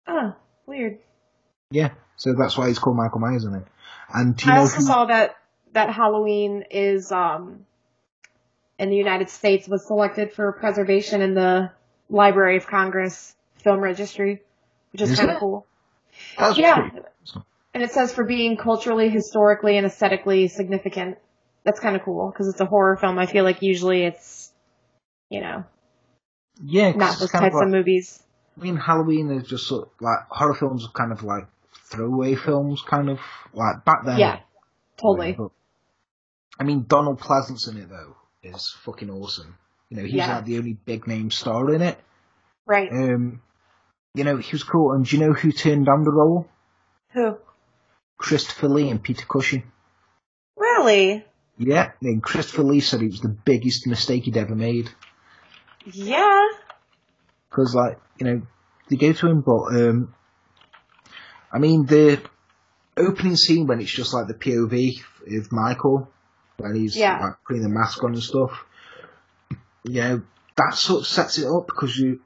Oh, weird. Yeah, so that's why he's called Michael Myers in it. And I also who- saw that that Halloween is um in the United States was selected for preservation in the Library of Congress film registry. which is, Is kind of it? Cool. That's Yeah. pretty awesome. And it says for being culturally, historically, and aesthetically significant. That's kind of cool because it's a horror film. I feel like usually it's, you know, yeah, not those kind of types like, of movies. I mean, Halloween is just sort of, like horror films are kind of like throwaway films, kind of like back then. Yeah, totally. But, I mean, Donald Pleasence in it though is fucking awesome. You know, he's Yeah. like the only big name star in it. Right. Um, you know, he was cool. And do you know who turned down the role? Who? Christopher Lee and Peter Cushing. Really? Yeah, and Christopher Lee said it was the biggest mistake he'd ever made. Yeah. Because, like, you know, they go to him, but, um, I mean, the opening scene when it's just like the POV of Michael, when he's Yeah. like putting the mask on and stuff, you know, that sort of sets it up because you,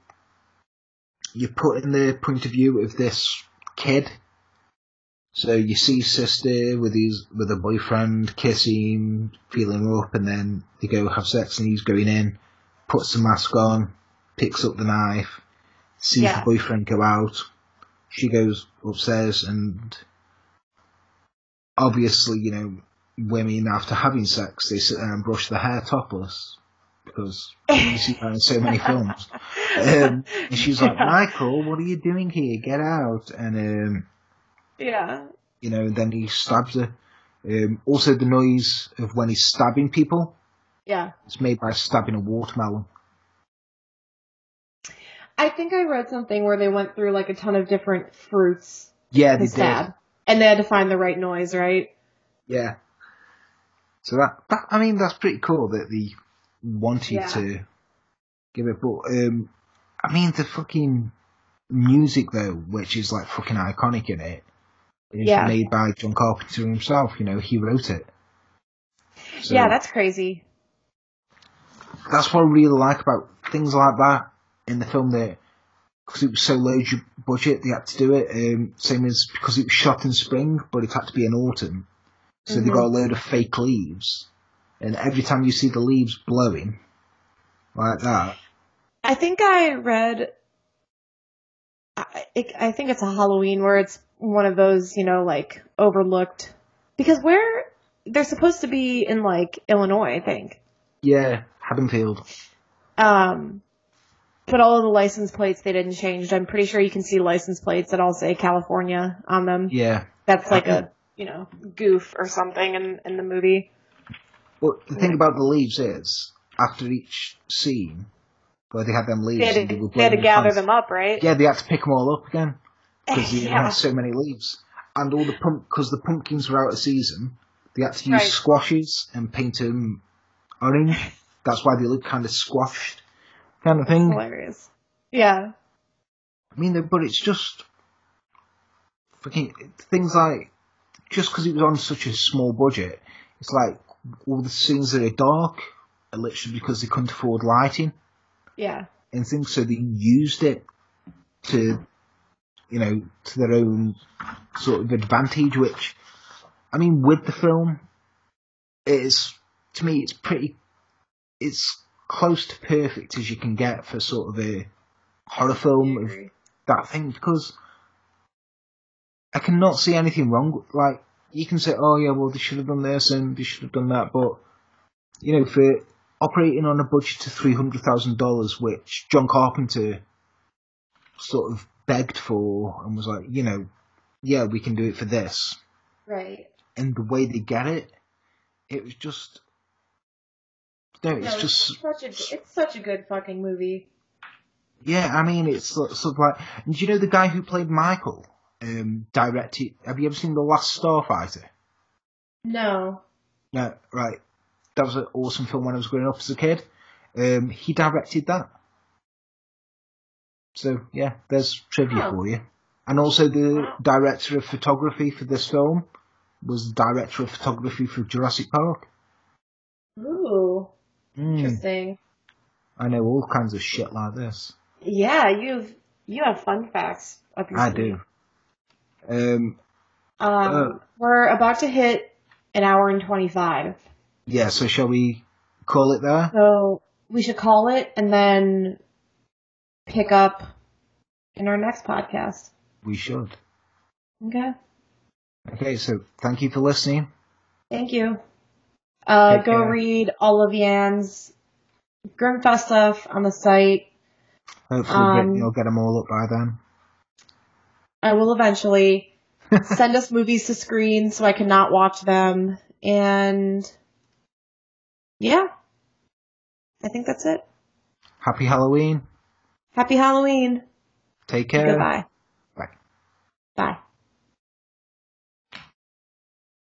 you put in the point of view of this kid. So you see sister with his, with her boyfriend kissing, feeling up, and then they go have sex and he's going in, puts the mask on, picks up the knife, sees Yeah. the boyfriend go out. She goes upstairs and obviously, you know, women after having sex, they sit there and brush their hair topless because you see that in so many films. Um, and she's like, Yeah. Michael, what are you doing here? Get out. And, um, Yeah. you know, then he stabs her. Um, also the noise of when he's stabbing people, Yeah. it's made by stabbing a watermelon. I think I read something where they went through like a ton of different fruits Yeah, they did. And they had to find the right noise, right? Yeah. So that, that I mean that's pretty cool that they wanted Yeah. to give it, but um, I mean the fucking music though, which is like fucking iconic in it, is Yeah. made by John Carpenter himself. You know, he wrote it. So yeah, that's crazy. that's what I really like about things like that in the film. That because it was so low budget, they had to do it. Um, same as because it was shot in spring, but it had to be in autumn, so they Mhm. got a load of fake leaves. And every time you see the leaves blowing like that, I think I read. I, it, I think it's a Halloween where it's one of those, you know, like overlooked. Because where they're supposed to be in like Illinois, I think. yeah, Haddonfield. Um, but all of the license plates they didn't change. I'm pretty sure you can see license plates that all say California on them. Yeah. That's like a you know goof or something in in the movie. But the thing about the leaves is, after each scene where they had them leaves, They had and they were to, they had to gather fans, them up, right? Yeah, they had to pick them all up again. because you Yeah. had so many leaves, and all the pump because the pumpkins were out of season. They had to use Right. squashes and paint them orange. That's why they look kind of squashed, kind of thing. Hilarious. Yeah. I mean, but it's just fucking things like just because it was on such a small budget. It's like all the scenes that are dark are literally because they couldn't afford lighting Yeah. and things, so they used it to, you know, to their own sort of advantage. Which, I mean, with the film, it is to me, it's pretty, it's close to perfect as you can get for sort of a horror film of that thing because I cannot see anything wrong. Like you can say, oh yeah, well they should have done this and they should have done that, but you know, for operating on a budget of three hundred thousand dollars, which John Carpenter sort of begged for and was like, you know, yeah, we can do it for this, Right. and the way they get it, it was just. No, it's No, just such a it's such a good fucking movie. Yeah, I mean, it's sort sort of like. And do you know the guy who played Michael? Um, directed. Have you ever seen The Last Starfighter? No. No, right. That was an awesome film when I was growing up as a kid. Um, he directed that. So yeah, there's trivia Oh. for you. And also the director of photography for this film was the director of photography for Jurassic Park. Ooh. Mm, Interesting. I know all kinds of shit like this. Yeah, you've you have fun facts I do. Um, Um, Uh. we're about to hit an hour and twenty five. yeah, so shall we call it there? So we should call it and then pick up in our next podcast. We should. Okay. Okay, so thank you for listening. Thank you. Uh, Take go care. read all of Yan's Grimfest stuff on the site. Hopefully Um, you'll get them all up by then. I will eventually send us movies to screen so I cannot watch them. And yeah, I think that's it. Happy Halloween. Happy Halloween. Take care. Goodbye. Bye. Bye.